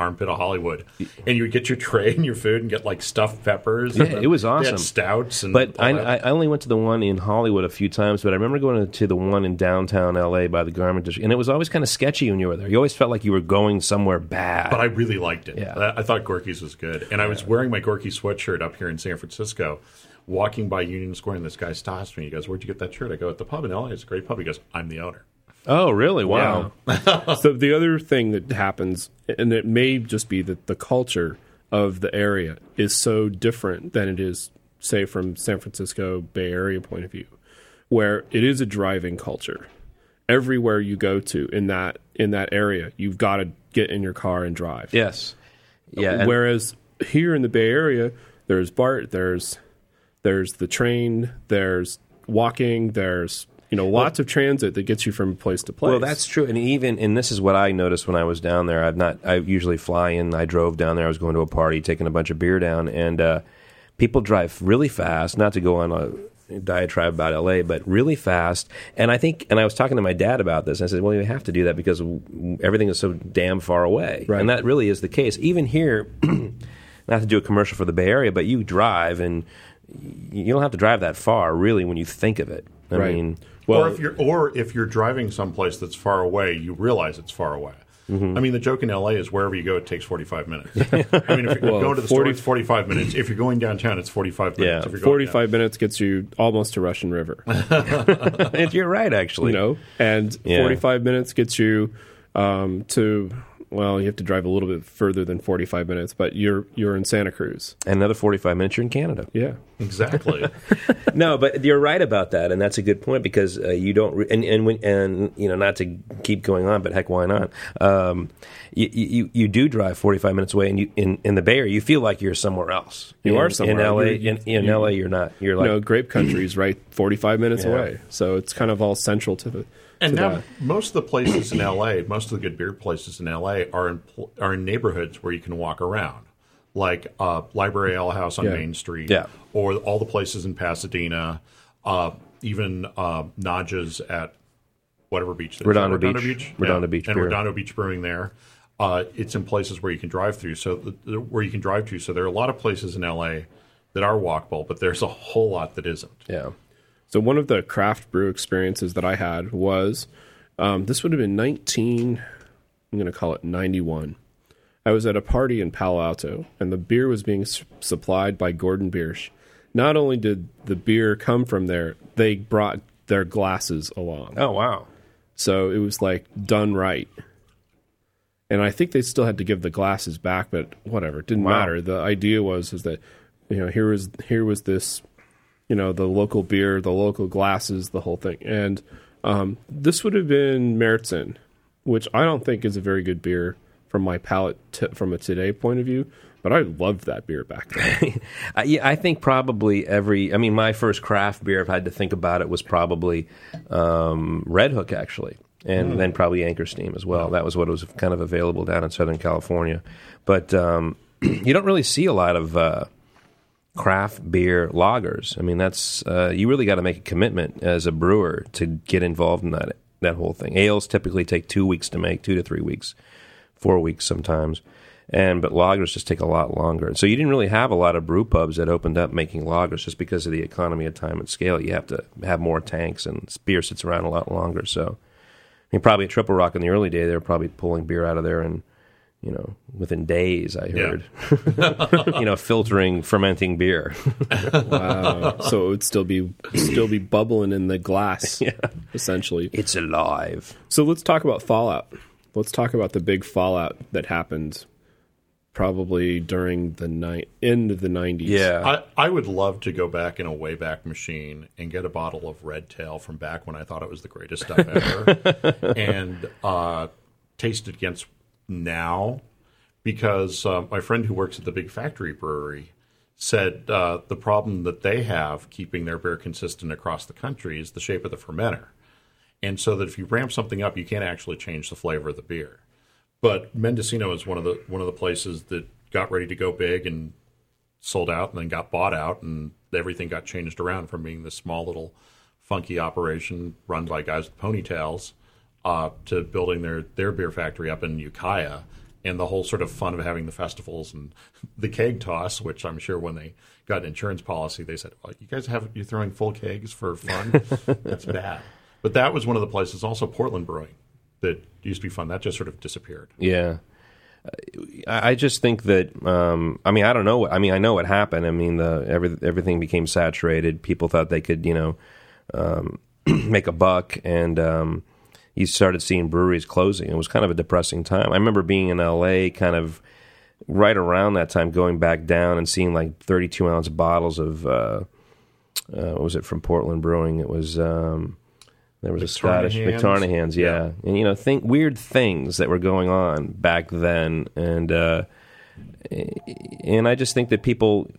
armpit of Hollywood. And you would get your tray and your food and get like stuffed peppers. Yeah, and it was awesome. stouts and But I. I only went to the one in Hollywood a few times, but I remember going to the one in downtown LA by the Garment District, and it was always kind of sketchy when you were there. You always felt like you were going somewhere bad. but I really liked it. Yeah. I, I thought Gorky's was good. And I was wearing my Gorky sweatshirt up here in San Francisco, walking by Union Square, and this guy stops me. He goes, Where'd you get that shirt? I go, At the pub in LA. It's a great pub. He goes, I'm the owner. Oh, really? Wow. so the other thing that happens, and it may just be that the culture of the area is so different than it is, say, from San Francisco Bay Area point of view, where it is a driving culture. Everywhere you go to in that in that area, you've got to get in your car and drive. Yes. Yeah. Whereas here in the Bay Area, there's BART, there's there's the train, there's walking, there's you know lots of transit that gets you from place to place. Well, that's true, and even and this is what I noticed when I was down there. I've not. I usually fly in. I drove down there. I was going to a party, taking a bunch of beer down, and uh, people drive really fast. Not to go on a diatribe about LA, but really fast. And I think, and I was talking to my dad about this. I said, "Well, you have to do that because everything is so damn far away." Right. And that really is the case. Even here, not to do a commercial for the Bay Area, but you drive and you don't have to drive that far, really, when you think of it. I Right. mean, Well, or if you're or if you're driving someplace that's far away, you realize it's far away. Mm-hmm. I mean, the joke in LA is wherever you go, it takes 45 minutes. I mean, if you're Well, going to the 40 store, it's 45 minutes. If you're going downtown, it's 45 minutes. Yeah, if you're going 45 minutes gets you almost to Russian River. And you're right, actually. you know, and Yeah. 45 minutes gets you um, to well, you have to drive a little bit further than 45 minutes, but you're you're in Santa Cruz. And another 45 minutes, you're in Canada. Yeah. Exactly. no, but you're right about that, and that's a good point because uh, you don't, re- and and when, and you know, not to keep going on, but heck, why not? Um, you, you you do drive 45 minutes away, and you in, in the Bay Area, you feel like you're somewhere else. You in, are somewhere. in LA. You're- in in you- LA, you're not. You're You like know, grape country is right 45 minutes Yeah. away. So it's kind of all central to the And now that. most of the places in LA, most of the good beer places in LA are in are in neighborhoods where you can walk around, like uh, Library Ale House on Yeah. Main Street, Yeah. or all the places in Pasadena, uh, even uh, Naja's at whatever beach, there is. Redondo Redondo Beach. Beach, Redondo Yeah. Beach and Beer. Redondo Beach Brewing there. Uh, it's in places where you can drive through, so the, the, where you can drive to. So there are a lot of places in LA that are walkable, but there's a whole lot that isn't. yeah. So one of the craft brew experiences that I had was um, this would have been 19. I'm going to call it 91. I was at a party in Palo Alto, and the beer was being s- supplied by Gordon Biersch. Not only did the beer come from there, they brought their glasses along. Oh wow. So it was like done right. And I think they still had to give the glasses back, but whatever, it didn't Wow. matter. The idea was is that you know here was here was this, you know, the local beer, the local glasses, the whole thing, and um, this would have been Märzen, which I don't think is a very good beer from my palate t- from a today point of view. But I loved that beer back then. Uh, yeah, I think probably every. I mean, my first craft beer, if I had to think about it, was probably um, Redhook, actually, and then probably Anchor Steam as well. That was what was kind of available down in Southern California. But um, you don't really see a lot of uh, craft beer lagers. I mean, that's uh, you really got to make a commitment as a brewer to get involved in that that whole thing. Ales typically take two weeks to make, two to three weeks, four weeks sometimes and but lagers just take a lot longer. So you didn't really have a lot of brew pubs that opened up making lagers just because of the economy of time and scale. You have to have more tanks, and beer sits around a lot longer. So, I mean, probably at Triple Rock in the early day, they were probably pulling beer out of there and you know within days. I Yeah. heard, you know, filtering, fermenting beer. Wow. so it would still be still be bubbling in the glass, essentially. it's alive. So let's talk about Fallout. Let's talk about the big fallout that happened probably during the night end of the 90s. Yeah, I, I would love to go back in a Wayback Machine and get a bottle of Red Tail from back when I thought it was the greatest stuff ever, and uh, taste it against now, because uh, my friend who works at the big factory brewery said uh, the problem that they have keeping their beer consistent across the country is the shape of the fermenter, and so that if you ramp something up, you can't actually change the flavor of the beer. But Mendocino is one of the one of the places that got ready to go big and sold out and then got bought out and everything got changed around from being this small little funky operation run by guys with ponytails uh, to building their, their beer factory up in Ukiah and the whole sort of fun of having the festivals and the keg toss, which I'm sure when they got an insurance policy, they said, well, you guys have, you're throwing full kegs for fun? That's bad. But that was one of the places, also Portland Brewing, that used to be fun. That just sort of disappeared. Yeah. I just think that um, I mean I don't know what I mean I know what happened I mean the every, everything became saturated people thought they could you know um, make a buck and um, you started seeing breweries closing. It was kind of a depressing time. I remember being in LA kind of right around that time going back down and seeing like 32 ounce bottles of uh, uh, what was it from Portland Brewing? It was um, there was a Scottish MacTarnahans? MacTarnahans, yeah. and you know, think weird things that were going on back then, and uh, and I just think that people,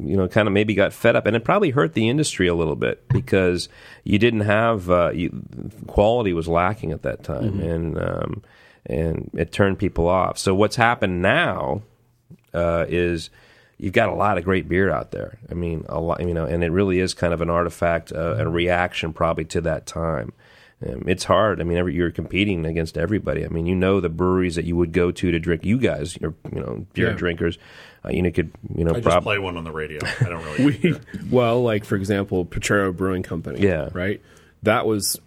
you know, kind of maybe got fed up, and it probably hurt the industry a little bit because you didn't have uh, you, quality was lacking at that time, and um, and it turned people off. So what's happened now uh, is you've got a lot of great beer out there. I mean, a lot, you know, and it really is kind of an artifact, uh, a reaction probably to that time. Um, it's hard. I mean, every, you're competing against everybody. I mean, you know the breweries that you would go to to drink. You guys, you're you know beer Yeah. drinkers. Uh, you know, could you know I just play one on the radio. I don't really. we well like for example Potrero Brewing Company Yeah. right that was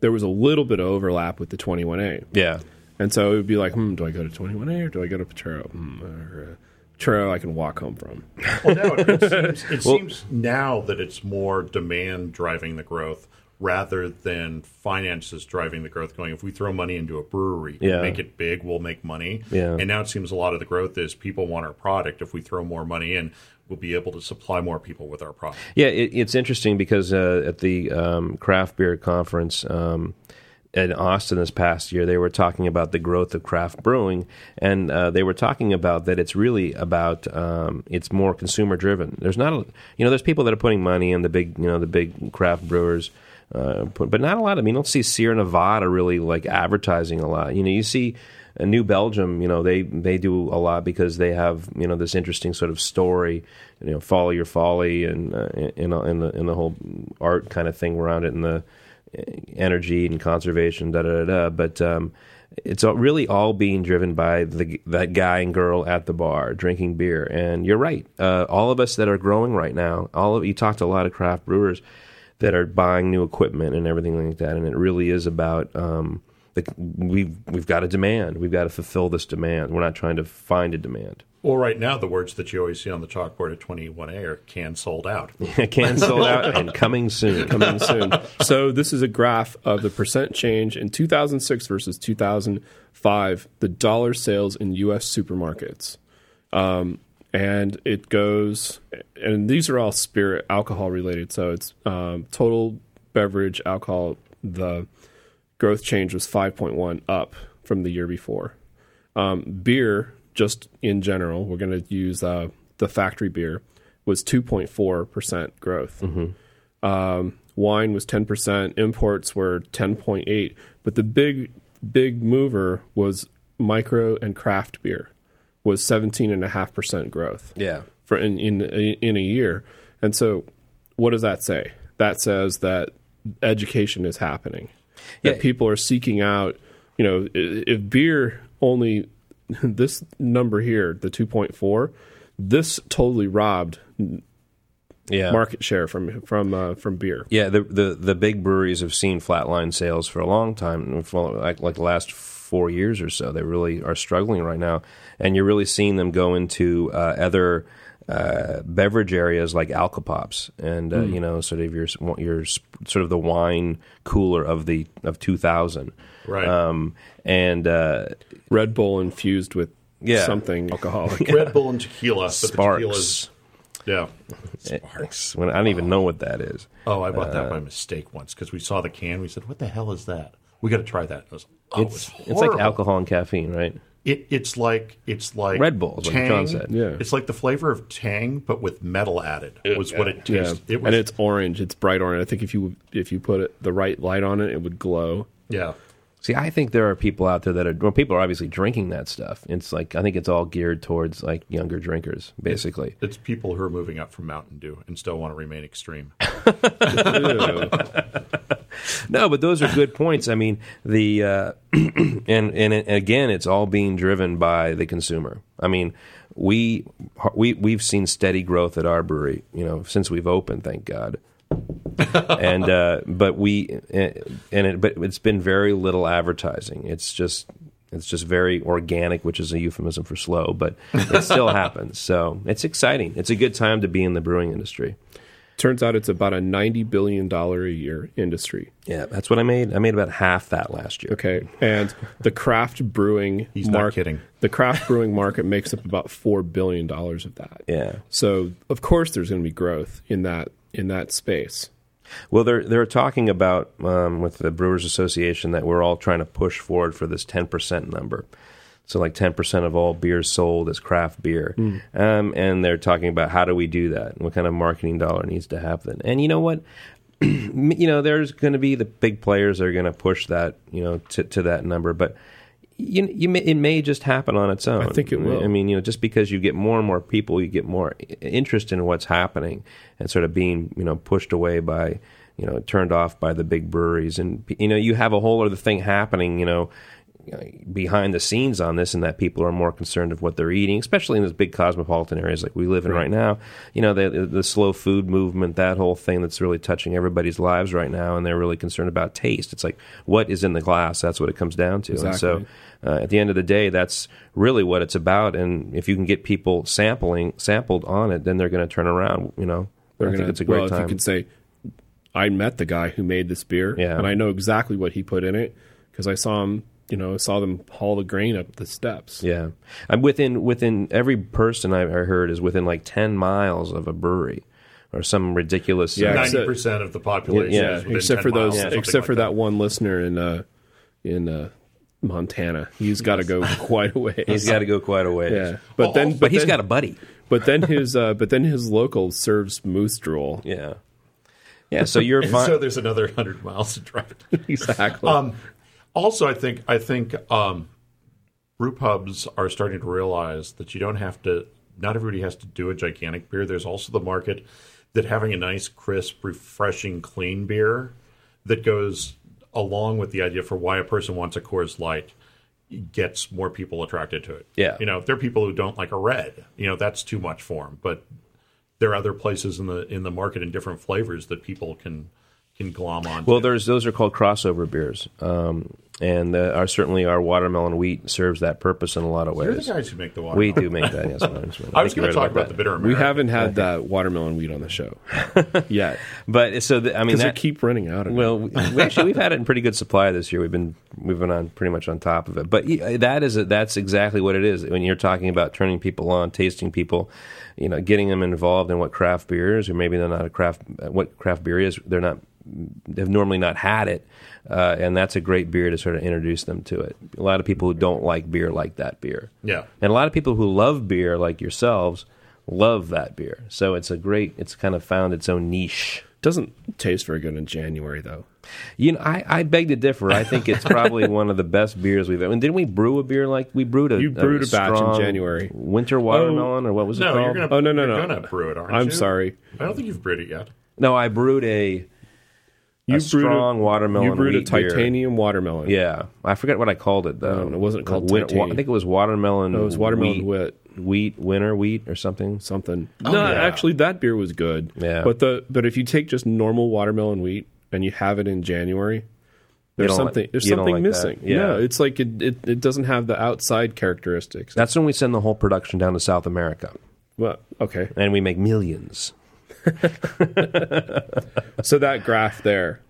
there was a little bit of overlap with the 21A yeah. and so it would be like hmm do I go to 21A or do I go to Potrero hmm, or uh, Potrero I can walk home from Well, no, it seems, it seems now that it's more demand driving the growth rather than finances driving the growth. Going, if we throw money into a brewery, Yeah. make it big, we'll make money. Yeah. And now it seems a lot of the growth is people want our product. If we throw more money in, we'll be able to supply more people with our product. Yeah, it, it's interesting because uh, at the um, craft beer conference um, in Austin this past year, they were talking about the growth of craft brewing, and uh, they were talking about that it's really about um, it's more consumer driven. There's not, a, you know, there's people that are putting money in the big, you know, the big craft brewers. Uh, put, but not a lot. I mean, you don't see Sierra Nevada really like advertising a lot. You know, you see uh, New Belgium. You know, they they do a lot because they have you know this interesting sort of story. You know, follow your folly and uh, in the the whole art kind of thing around it and the uh, energy and conservation. Da da da. da. But um, it's all, really all being driven by the that guy and girl at the bar drinking beer. And you're right. Uh, all of us that are growing right now, all of you talked to a lot of craft brewers that are buying new equipment and everything like that. And it really is about um, the, we've we've got a demand. We've got to fulfill this demand. We're not trying to find a demand. Well, right now, the words that you always see on the chalkboard at 21A are can sold out. Cancelled out and coming soon. coming soon. So this is a graph of the percent change in 2006 versus 2005, the dollar sales in U.S. supermarkets, um, and it goes. And these are all spirit alcohol related. So it's um, total beverage alcohol. The growth change was 5.1 up from the year before. Um, beer, just in general, we're going to use uh, the factory beer, was 2.4 percent growth. Um, wine was 10%, imports were 10.8, but the big big mover was micro and craft beer was 17.5% growth Yeah. for in, in in a year. And so what does that say? That says that education is happening. That Yeah. people are seeking out, you know, if beer only this number here, the 2.4, this totally robbed Yeah. market share from from uh, from beer. Yeah, the, the the big breweries have seen flatline sales for a long time, like like the last four years or so. They really are struggling right now, and you're really seeing them go into uh, other uh, beverage areas like Alcopops, and uh, you know, sort of your your sort of the wine cooler of the of 2000, Right. Um, and uh, Red Bull infused with Yeah. something alcoholic. Red Bull and tequila. But Sparks. The yeah. Sparks. When I don't even know what that is. Oh, I bought Uh, that by mistake once because we saw the can. We said, "What the hell is that?" We got to try that. It was, oh, It's it it's like alcohol and caffeine, right? It, it's like it's like Red Bull is what Tang. John said. Yeah. It's like the flavor of Tang, but with metal added. Was what it yeah. It was, and it's orange. It's bright orange. I think if you if you put it the right light on it, it would glow. yeah. See, I think there are people out there that are well, people are obviously drinking that stuff. It's like I think it's all geared towards like younger drinkers, basically. It's people who are moving up from Mountain Dew and still want to remain extreme. No, but those are good points. I mean, the uh, and and it, again, it's all being driven by the consumer. I mean, we we we've seen steady growth at our brewery, you know, since we've opened. Thank God. and uh, but we and it, but it's been very little advertising. It's just it's just very organic, which is a euphemism for slow, but it still happens. So it's exciting. It's a good time to be in the brewing industry. Turns out it's about a ninety billion dollar a year industry. Yeah, that's what I made. I made about half that last year. Okay, and the craft brewing He's not market, kidding. the craft brewing market makes up about four billion dollars of that. Yeah. So of course there's going to be growth in that in that space. Well, they're they're talking about um, with the Brewers Association that we're all trying to push forward for this ten percent number. So, like ten percent of all beers sold is craft beer, um, and they're talking about how do we do that? and What kind of marketing dollar needs to happen? And you know what? you know, there's going to be the big players that are going to push that, you know, to, to that number, but. You, you may, it may just happen on its own. I think it will. I mean, you know, just because you get more and more people, you get more interest in what's happening, and sort of being, you know, pushed away by, you know turned off by the big breweries, and you know you have a whole other thing happening. You know behind the scenes on this and that people are more concerned of what they're eating, especially in those big cosmopolitan areas like we live in right, right now. You know, the, the slow food movement, that whole thing that's really touching everybody's lives right now, and they're really concerned about taste. It's like, what is in the glass? That's what it comes down to. Exactly. And so uh, at the end of the day, that's really what it's about. And if you can get people sampling, sampled on it, then they're going to turn around, you know. They're I gonna, think it's a great well, time. If you could say, I met the guy who made this beer, Yeah. and I know exactly what he put in it because I saw him, you know, saw them haul the grain up the steps. Yeah, I'm within within every person I, I heard is within like ten miles of a brewery or some ridiculous. Yeah, uh, Ninety percent of the population Yeah, is within except 10 for those, miles, something except like for that. one listener in uh, in uh, Montana. He's got to go quite a ways. he's got to go quite a ways. yeah, but Well, then, also- but, but he's then, got a buddy. but then his, uh, but then his local serves moose drool. Yeah, yeah. So you're fine. so there's another hundred miles to drive. exactly. Um, also, I think I think um, brew pubs are starting to realize that you don't have to. Not everybody has to do a gigantic beer. There's also the market that having a nice, crisp, refreshing, clean beer that goes along with the idea for why a person wants a Coors Light gets more people attracted to it. Yeah. you know, if there are people who don't like a red, you know, that's too much for them. But there are other places in the in the market in different flavors that people can can glom on. well, there's those are called crossover beers, um, and uh, our certainly our watermelon wheat serves that purpose in a lot of You're the ways. guys who make the water. We do make that. Yes, I was going to talk about the bitter we haven't had that watermelon wheat on the show yet But so the, I mean because they keep running out of. Well, we, we actually we've had it in pretty good supply this year. We've been we've been on pretty much on top of it. But that is a, that's exactly what it is. When you're talking about turning people on, tasting people, you know, getting them involved in what craft beer is, or maybe they're not a craft what craft beer is. They're not they've normally not had it, uh, and that's a great beer to sort of introduce them to it. A lot of people who don't like beer like that beer. Yeah. And a lot of people who love beer, like yourselves, love that beer. So it's a great. It's kind of found its own niche. doesn't taste very good in January though. You know, I, I beg to differ. I think it's probably one of the best beers we've. I mean, didn't we brew a beer like we brewed a? You brewed a batch in January. Winter watermelon, or what was it No, called? you're gonna. Oh, no, no, you're no. Gonna brew it, aren't I'm you? sorry. I don't think you've brewed it yet. No, I brewed a. You a strong watermelon. You brewed a wheat beer. titanium watermelon. Yeah, I forget what I called it though. No, it wasn't called Win- wa- titanium. I think it was watermelon. No, it was watermelon wheat, wheat. wheat, winter wheat, or something. something. Oh, no, yeah. actually, that beer was good. Yeah. but the but if you take just normal watermelon wheat and you have it in January, there's something like- there's something like that. missing. Yeah. No, it's like it, it it doesn't have the outside characteristics. That's when we send the whole production down to South America, well, okay. and we make millions. So that graph there,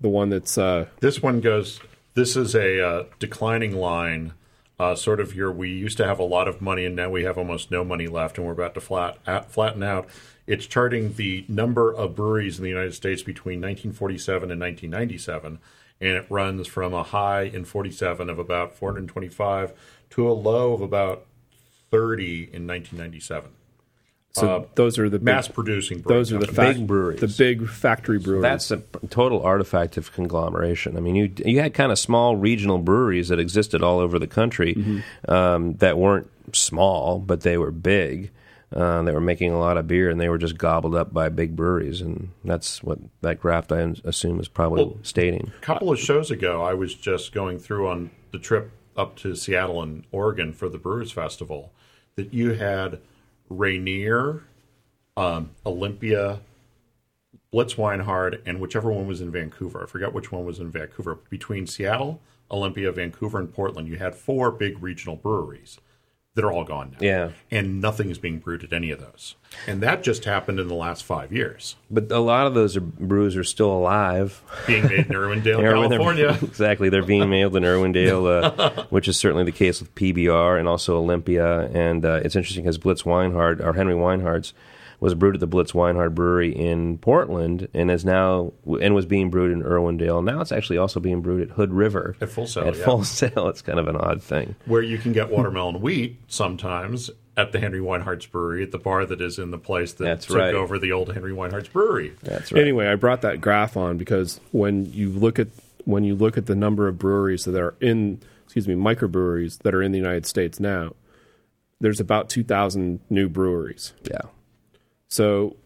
the one that's uh, This one goes. This is a uh, declining line. Uh, sort of your. We used to have a lot of money, and now we have almost no money left, and we're about to flat at, flatten out. It's charting the number of breweries in the United States between 1947 and 1997, and it runs from a high in 47 of about 425 to a low of about 30 in 1997. So those are the big, Mass producing. those are the companies. fac- Big breweries. the big factory breweries. That's a total artifact of conglomeration. I mean, you you had kind of small regional breweries that existed all over the country Mm-hmm. um, that weren't small, but they were big. Uh, they were making a lot of beer, and they were just gobbled up by big breweries, and that's what that graph I assume is probably Well, stating. A couple of shows ago, I was just going through on the trip up to Seattle and Oregon for the Brewers Festival that you had Rainier, um, Olympia, Blitz Weinhard, and whichever one was in Vancouver. I forgot which one was in Vancouver. Between Seattle, Olympia, Vancouver, and Portland, you had four big regional breweries that are all gone now. Yeah. And nothing is being brewed at any of those. And that just happened in the last five years. But a lot of those are, brews are still alive. Being made in Irwindale, Irwin- they're- California. exactly. They're being mailed in Irwindale, uh, which is certainly the case with PBR and also Olympia. And uh, it's interesting because Blitz Weinhard, or Henry Weinhard's, was brewed at the Blitz Weinhard Brewery in Portland and is now and was being brewed in Irwindale. Now it's actually also being brewed at Hood River At Full Sail, At yeah. Full Sail, it's kind of an odd thing. where you can get watermelon wheat sometimes at the Henry Weinhard's brewery at the bar that is in the place that That's took right. over the old Henry Weinhard's brewery. That's right. Anyway, I brought that graph on because when you look at when you look at the number of breweries that are in excuse me microbreweries that are in the United States now, there's about two thousand new breweries. Yeah. So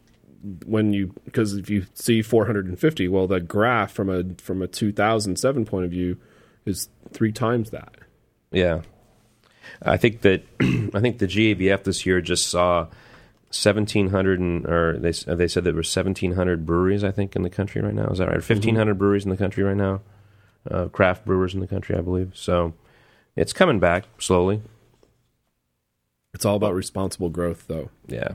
when you because if you see 450, well, the graph from a from a 2007 point of view is three times that. Yeah, I think that I think the GABF this year just saw 1,700 and, or they they said there were 1,700 breweries I think in the country right now. Is that right? 1,500 breweries in the country right now, uh, craft brewers in the country, I believe. So it's coming back slowly. It's all about responsible growth, though. Yeah,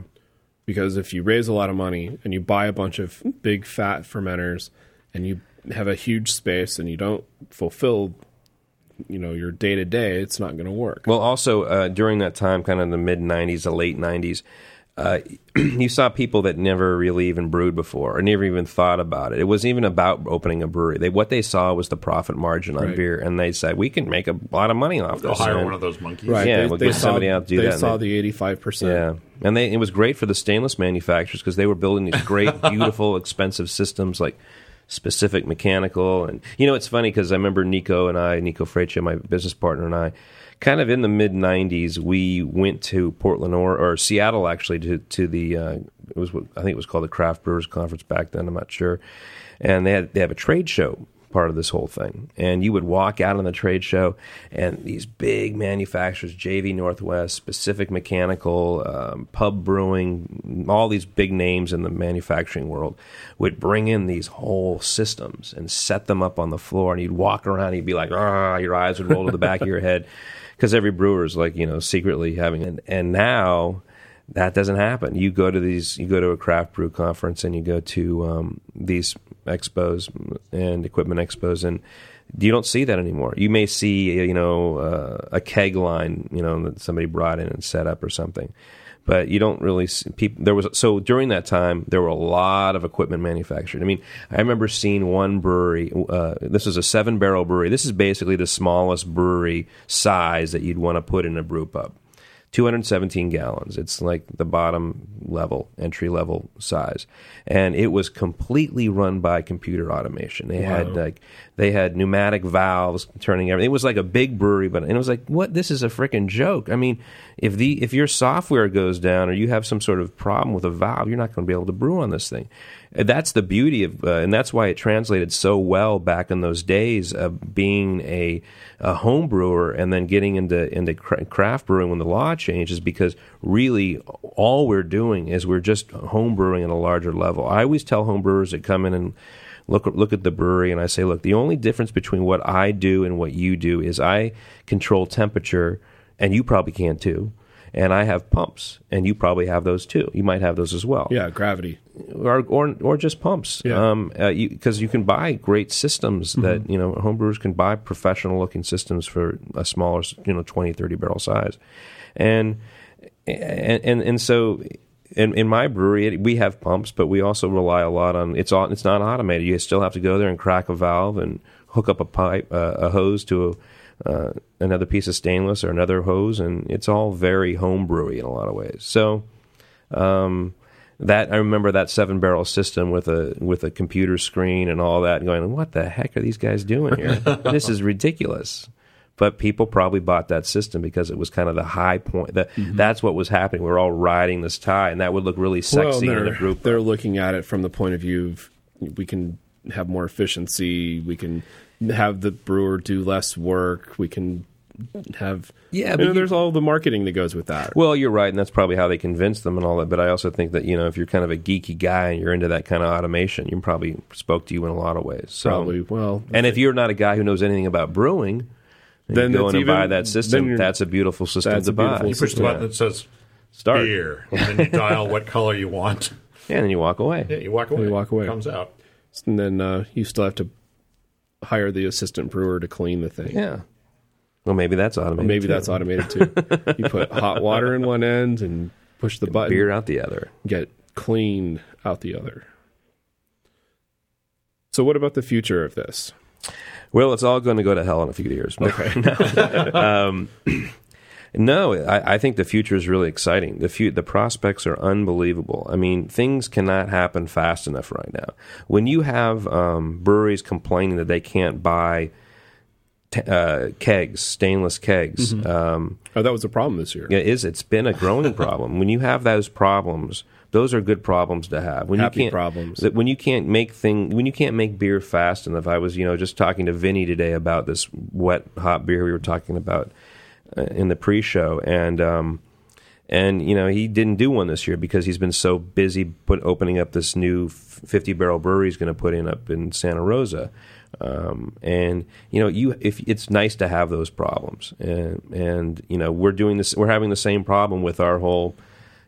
because if you raise a lot of money and you buy a bunch of big fat fermenters and you have a huge space and you don't fulfill you know your day to day it's not going to work Well, also uh, during that time, kind of the mid '90s, the late '90s, uh, you saw people that never really even brewed before or never even thought about it. It wasn't even about opening a brewery. They what they saw was the profit margin on Right. beer, and they said we can make a lot of money off They'll this. hire And- one of those monkeys. right Yeah, they, we'll they get saw, somebody out to do they that, saw and the 85% Yeah, and they it was great for the stainless manufacturers because they were building these great, beautiful, expensive systems like Pacific Mechanical. And you know, it's funny because I remember Nico and I, Nico Freccia, my business partner, and I, kind of in the mid '90s, we went to Portland or, or Seattle actually to to the uh, it was what- I think it was called the Craft Brewers Conference back then. I'm not sure, and they had they have a trade show part of this whole thing. And you would walk out on the trade show, and these big manufacturers, JV Northwest, Pacific Mechanical, um, Pub Brewing, all these big names in the manufacturing world, would bring in these whole systems and set them up on the floor. And you'd walk around, and you'd be like, ah, your eyes would roll to the back of your head. Because every brewer is like, you know, secretly having it. And now that doesn't happen. You go to these, you go to a craft brew conference, and you go to um, these expos and equipment expos, and you don't see that anymore. You may see, you know, uh, a keg line, you know, that somebody brought in and set up or something, but you don't really see people. There was so during that time there were a lot of equipment manufactured. I mean, I remember seeing one brewery. Uh, this is a seven barrel brewery. This is basically the smallest brewery size that you'd want to put in a brew pub. 217 gallons. It's like the bottom level, entry level size, and it was completely run by computer automation. They had like they had pneumatic valves turning everything. It was like a big brewery, but and it was like, what? This is a freaking joke. I mean, if the if your software goes down or you have some sort of problem with a valve, you're not going to be able to brew on this thing. That's the beauty of, uh, and that's why it translated so well back in those days of being a, a home brewer and then getting into into craft brewing when the law changes because really all we're doing is we're just home brewing at a larger level. I always tell home brewers that come in and look look at the brewery and I say, look, the only difference between what I do and what you do is I control temperature, and you probably can too. And I have pumps, and you probably have those too. You might have those as well yeah gravity or or, or just pumps. Yeah. Um, uh, because you, can buy great systems that you know homebrewers can buy professional looking systems for a smaller you know 20 30 barrel size, and and and, and so. In, in my brewery, it, we have pumps, but we also rely a lot on it's all it's not automated. You still have to go there and crack a valve and hook up a pipe, uh, a hose to a, uh, another piece of stainless or another hose, and it's all very homebrewy in a lot of ways. So, um, that I remember that seven barrel system with a with a computer screen and all that, and going, what the heck are these guys doing here? this is ridiculous. But people probably bought that system because it was kind of the high point. That that's what was happening. We are all riding this tide, and that would look really sexy in a group. they're looking at it from the point of view of we can have more efficiency we can have the brewer do less work we can have Yeah, you know, there's all the marketing that goes with that Well, you're right, and that's probably how they convince them and all that. But I also think that you know, if you're kind of a geeky guy and you're into that kind of automation, you probably spoke to you in a lot of ways. So, probably well And if you're not a guy who knows anything about brewing, and Then you go in and even- buy that system. That's a beautiful system that's to a buy. beautiful You push the button that says Start, beer, and then you dial what color you want. yeah, and then you walk away. Yeah, you walk away. You walk away. It comes out. and then uh, you still have to hire the assistant brewer to clean the thing Yeah. Well, maybe that's automated. maybe too. that's automated too you put hot water in one end and push the button beer out the other. get clean out the other so what about the future of this Well, it's all going to go to hell in a few years. Okay. um, no I, I think the future is really exciting. The fu- the prospects are unbelievable. I mean, things cannot happen fast enough right now. When you have um, breweries complaining that they can't buy t- uh, kegs, stainless kegs, um, oh that was a problem this year it is it's been a growing problem. When you have those problems, those are good problems to have. When Happy you can't, problems. when you can't make thing when you can't make beer fast enough. I was you know just talking to Vinnie today about this wet hop beer we were talking about in the pre-show, and um, and you know he didn't do one this year because he's been so busy put opening up this new 50 barrel brewery he's going to put in up in Santa Rosa. Um, and you know, you if it's nice to have those problems, and and you know, we're doing this. We're having the same problem with our whole,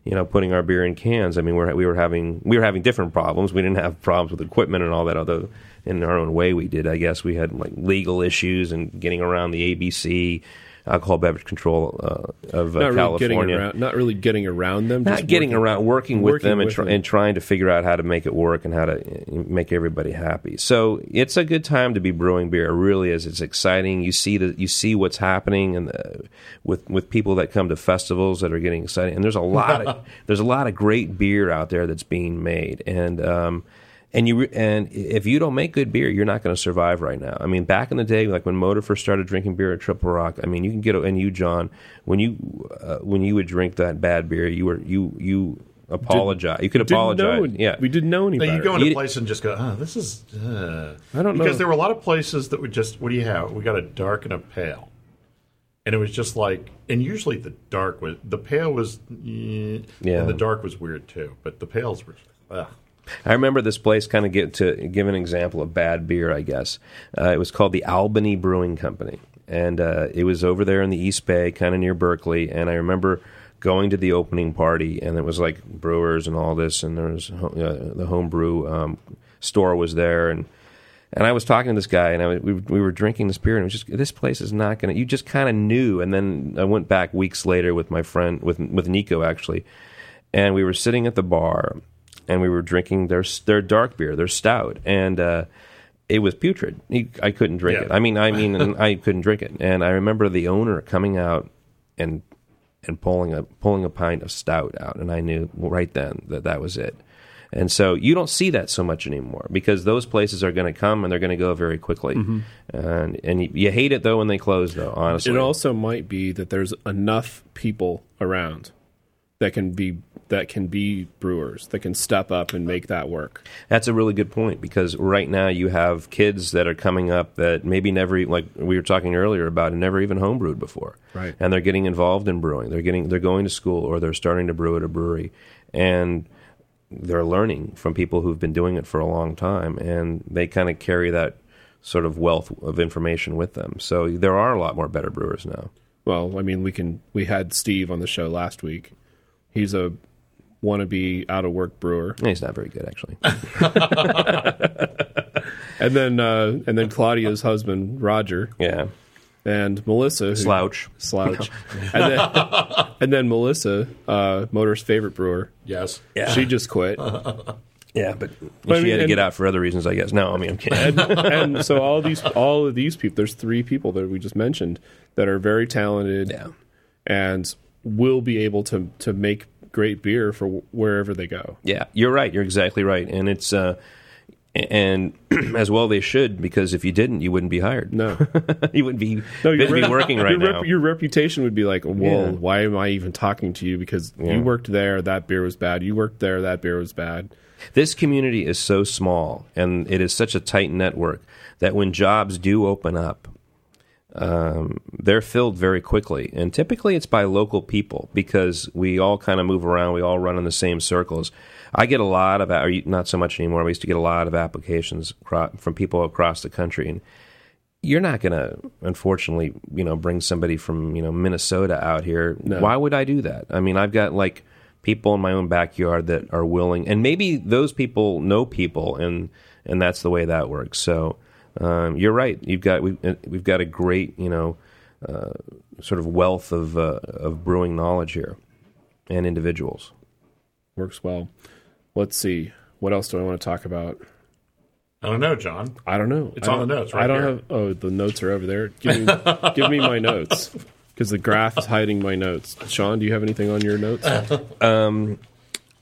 you know, putting our beer in cans. I mean, we're we were having we were having different problems. We didn't have problems with equipment and all that. Although in our own way, we did. I guess we had like legal issues and getting around the ABC alcohol beverage control uh, of uh, not really getting California around, not really getting around them. not just getting working- around working with working them and, with try, them. and trying to figure out how to make it work and how to uh, make everybody happy. So it's a good time to be brewing beer. It really is. It's exciting. You see the you see what's happening and the, with with people that come to festivals that are getting excited. And there's a lot of there's a lot of great beer out there that's being made and. Um, and you re- and if you don't make good beer, you're not going to survive right now. I mean, back in the day, like when Motor first started drinking beer at Triple Rock, I mean, you can get and you, John, when you uh, when you would drink that bad beer, you were you you apologize. you could apologize. know- yeah, we didn't know any Now, you go into You- a place and just go, oh, this is. Uh. I don't know. because there were a lot of places that would just. What do you have? We got a dark and a pale, and it was just like. And usually the dark was the pale was, eh, Yeah. and the dark was weird too. But the pales were. Ugh. I remember this place. Kind of get to give an example of bad beer. I guess uh, it was called the Albany Brewing Company, and uh, it was over there in the East Bay, kind of near Berkeley. And I remember going to the opening party, and it was like brewers and all this, and there was uh, the homebrew um, store was there, and and I was talking to this guy, and I, we, we were drinking this beer, and it was just this place is not going to. You just kind of knew, and then I went back weeks later with my friend with with Nico actually, and we were sitting at the bar, and we were drinking their their dark beer, their stout, and uh, it was putrid. He, I couldn't drink Yeah. it. I mean, I mean, I couldn't drink it. And I remember the owner coming out and and pulling a pulling a pint of stout out, and I knew right then that that was it. And so you don't see that so much anymore because those places are going to come and they're going to go very quickly. And and you, you hate it though when they close though. Honestly, It also might be that there's enough people around that can be that can be brewers that can step up and make that work. That's a really good point because right now you have kids that are coming up that maybe never, like we were talking earlier about, never even homebrewed before, Right. And they're getting involved in brewing. They're getting, they're going to school or they're starting to brew at a brewery, and they're learning from people who've been doing it for a long time, and they kind of carry that sort of wealth of information with them. So there are a lot more better brewers now. Well, I mean, we can we had Steve on the show last week. He's a wannabe out of work brewer, And he's not very good actually. and then uh, and then Claudia's husband Roger yeah, and Melissa who, slouch. slouch, and then and then Melissa, uh, Motor's favorite brewer. Yes. Yeah. She just quit. Yeah, but But I she mean, had to and- get out for other reasons, I guess. No, I mean I'm kidding. and, and so all these all of these people there's three people that we just mentioned that are very talented Yeah. and will be able to to make great beer for wherever they go Yeah, you're right. You're exactly right, and it's uh, and as well they should because if you didn't, you wouldn't be hired. no you wouldn't be no wouldn't be working right your, now. rep- your reputation would be like well Yeah. why am i even talking to you because Yeah. you worked there that beer was bad you worked there that beer was bad this community is so small, and it is such a tight network that when jobs do open up, um, they're filled very quickly. And typically, it's by local people because we all kind of move around. We all run in the same circles. I get a lot of, or not so much anymore. We used to get a lot of applications from people across the country, and you're not going to, unfortunately, you know, bring somebody from you know Minnesota out here. No. Why would I do that? I mean, I've got like people in my own backyard that are willing, and maybe those people know people, and and that's the way that works. So um, you're right. You've got we, we've got a great you know uh, sort of wealth of uh, of brewing knowledge here and individuals. works well let's see what else do i want to talk about I don't know, John. I don't know. It's I on the notes right I don't here. have. Oh, the notes are over there. Give me, give me my notes because the graph is hiding my notes. Shaun, do you have anything on your notes?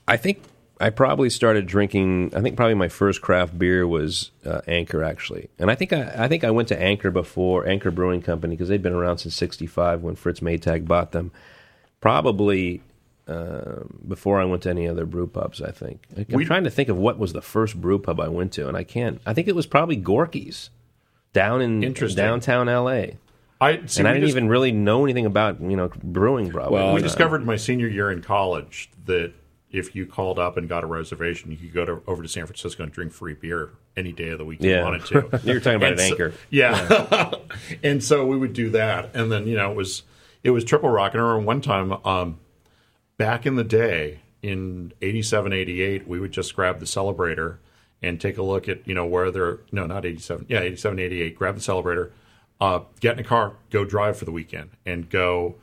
I think I probably started drinking. I think probably my first craft beer was uh, Anchor, actually, and I think I, I think I went to Anchor before Anchor Brewing Company because they'd been around since '65 when Fritz Maytag bought them. Probably um, before I went to any other brew pubs. I think I'm We- trying to think of what was the first brew pub I went to, and I can't. I think it was probably Gorky's down in downtown L.A. I see, and I didn't dis- even really know anything about you know brewing. Probably Well, We discovered my senior year in college that if you called up and got a reservation, you could go to, over to San Francisco and drink free beer any day of the week you Yeah. wanted to. You were talking about And an so- anchor. Yeah. and so we would do that. And then, you know, it was it was triple rock. And I remember one time, um, back in the day, in 87, 88, we would just grab the celebrator and take a look at, you know, where they're no, not 87. Yeah, 87, 88, grab the celebrator, uh, get in a car, go drive for the weekend and go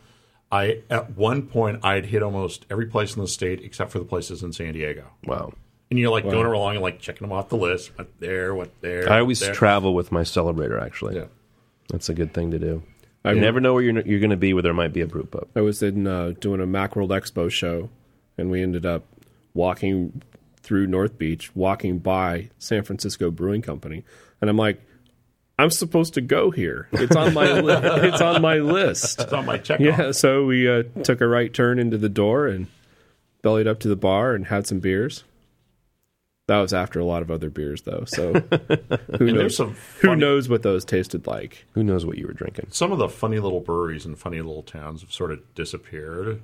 I at one point I'd hit almost every place in the state except for the places in San Diego. Wow. And you're like going along and like checking them off the list. What there, what there. I always there. travel with my celebrator. Actually, Yeah. that's a good thing to do. I you never know where you're, you're going to be where there might be a brew pub. I was in uh, doing a Macworld Expo show, and we ended up walking through North Beach, walking by San Francisco Brewing Company, and I'm like, I'm supposed to go here. It's on my li- it's on my list. It's on my checkoff. Yeah, so we uh, took a right turn into the door and bellied up to the bar and had some beers. That was after a lot of other beers, though. So who And knows? there's some Who knows what those tasted like? Who knows what you were drinking? some of the funny little breweries and funny little towns have sort of disappeared.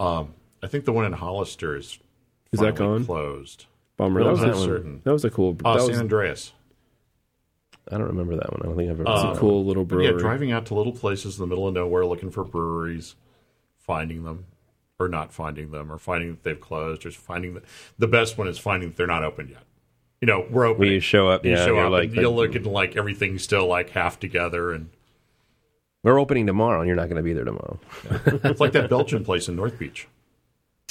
Um, I think the one in Hollister is Is that gone? Closed. Bummer. No, That was, I'm a, certain. that was a cool. Uh, that was, San Andreas. I don't remember that one. I don't think I've ever. that was seen a that cool little But brewery. yeah, driving out to little places in the middle of nowhere looking for breweries, finding them, or not finding them, or finding that they've closed, or finding that the best one is finding that they're not open yet. You know, we're open. You show up, You yeah, show up, like- and you'll look at like everything's still like half together, and We're opening tomorrow, and you're not going to be there tomorrow. it's like that Belgian place in North Beach,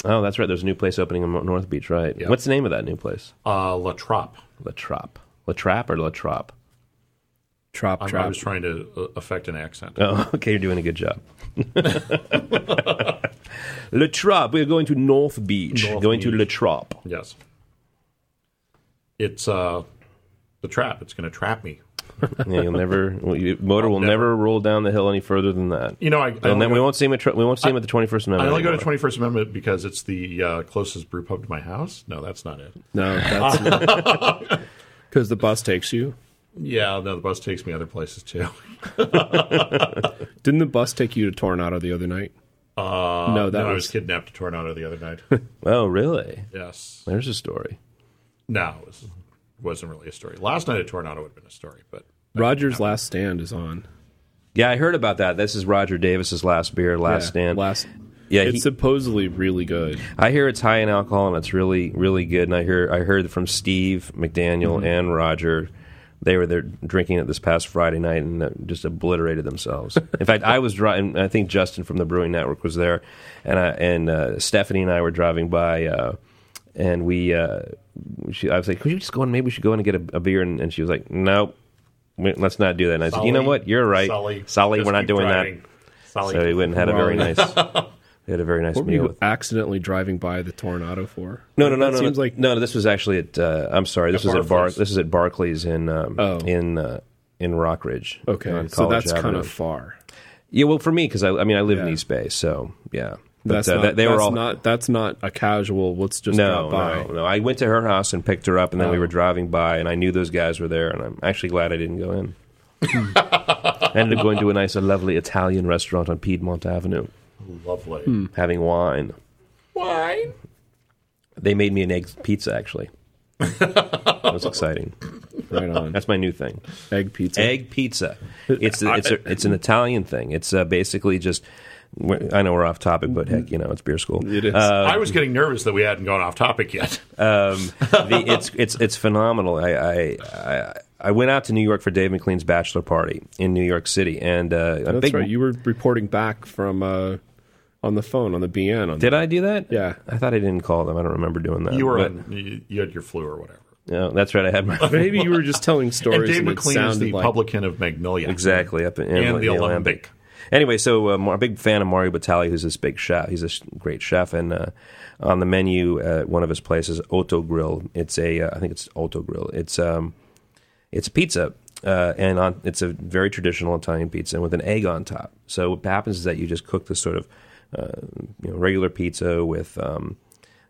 Oh, that's right. There's a new place opening in North Beach, right? Yeah. What's the name of that new place? uh, La Trappe. La Trappe. La Trappe or La Trappe? Trap I'm- I was trying to uh, affect an accent. Oh, okay. You're doing a good job. La Trappe. We're going to North Beach. North going to Beach. La Trappe. Yes, it's uh, the trap. It's going to trap me. Yeah, you'll never. Motor will never- never roll down the hill any further than that. You know, I, I and only then we go- won't see him at tr- we won't see him at the 21st Amendment. I only go to 21st Amendment because it's the uh, closest brew pub to my house. No, that's not it. no, that's because the bus takes you. Yeah, no, the bus takes me other places too. Didn't the bus take you to Toronado the other night? Uh, no, that no, I was, was kidnapped to Toronado the other night. Oh, really? yes. There's a story. No, it was, wasn't really a story. Last night at Toronado would have been a story, but Roger's Last Stand is on. Yeah, I heard about that. This is Roger Davis's last beer, last Yeah, stand. Last. yeah, It's he- supposedly really good. I hear it's high in alcohol and it's really, really good. And I hear I heard from Steve McDaniel Mm-hmm. and Roger. They were there drinking it this past Friday night and uh, just obliterated themselves. In fact, I was driving. I think Justin from the Brewing Network was there, and I, and uh, Stephanie and I were driving by, uh, and we. Uh, she, I was like, "Could you just go and maybe we should go in and get a, a beer?" And, and she was like, "Nope, let's not do that." And I said, "You know what? You're right, Sully, Sully we're not doing driving. that." Sully, So we went and had a very nice. We had a very nice What were meal. you with- accidentally driving by the Toronado for? No, no, no, That no. Seems no, like no. This was actually at. Uh, I'm sorry. This was at Bar. This is at Barclays in um, Oh. in uh, in Rockridge. okay. So that's kind of far. yeah. Well, for me, because I, I mean, I live in East Bay, so yeah. But That's uh, not. they that's were all not. That's not a casual. Let's just no, no, no. I went to her house and picked her up, and then we Oh. were driving by, and I knew those guys were there, and I'm actually glad I didn't go in. I ended up going to a nice, a lovely Italian restaurant on Piedmont Avenue, Lovely. Hmm. having wine. Wine. They made me an egg pizza, actually. that was exciting. Right on. That's my new thing. Egg pizza. egg pizza. It's it's a, it's an Italian thing. It's uh, basically just. I know we're off topic, but heck, you know it's beer school. It is. I was getting nervous that we hadn't gone off topic yet. Um, the, it's it's it's phenomenal. I, I I I went out to New York for Dave McLean's bachelor party in New York City, and uh, a That's big. right. You were reporting back from uh, on the phone on the BN. On did I do that? Yeah. I thought I didn't call them. I don't remember doing that. you were but, on, you, you had your flu or whatever. No, that's right. I had my Maybe you were just telling stories. And Dave and McLean is the like, publican of Magnolia. exactly up in, in And the Alembic. Anyway, so uh, I'm a big fan of Mario Batali, who's this big chef. He's a sh- great chef, and uh, on the menu at one of his places, Otto Grill. It's a, uh, I think it's Otto Grill. It's um, it's a pizza, uh, and on, it's a very traditional Italian pizza with an egg on top. So what happens is that you just cook this sort of uh, you know regular pizza with um,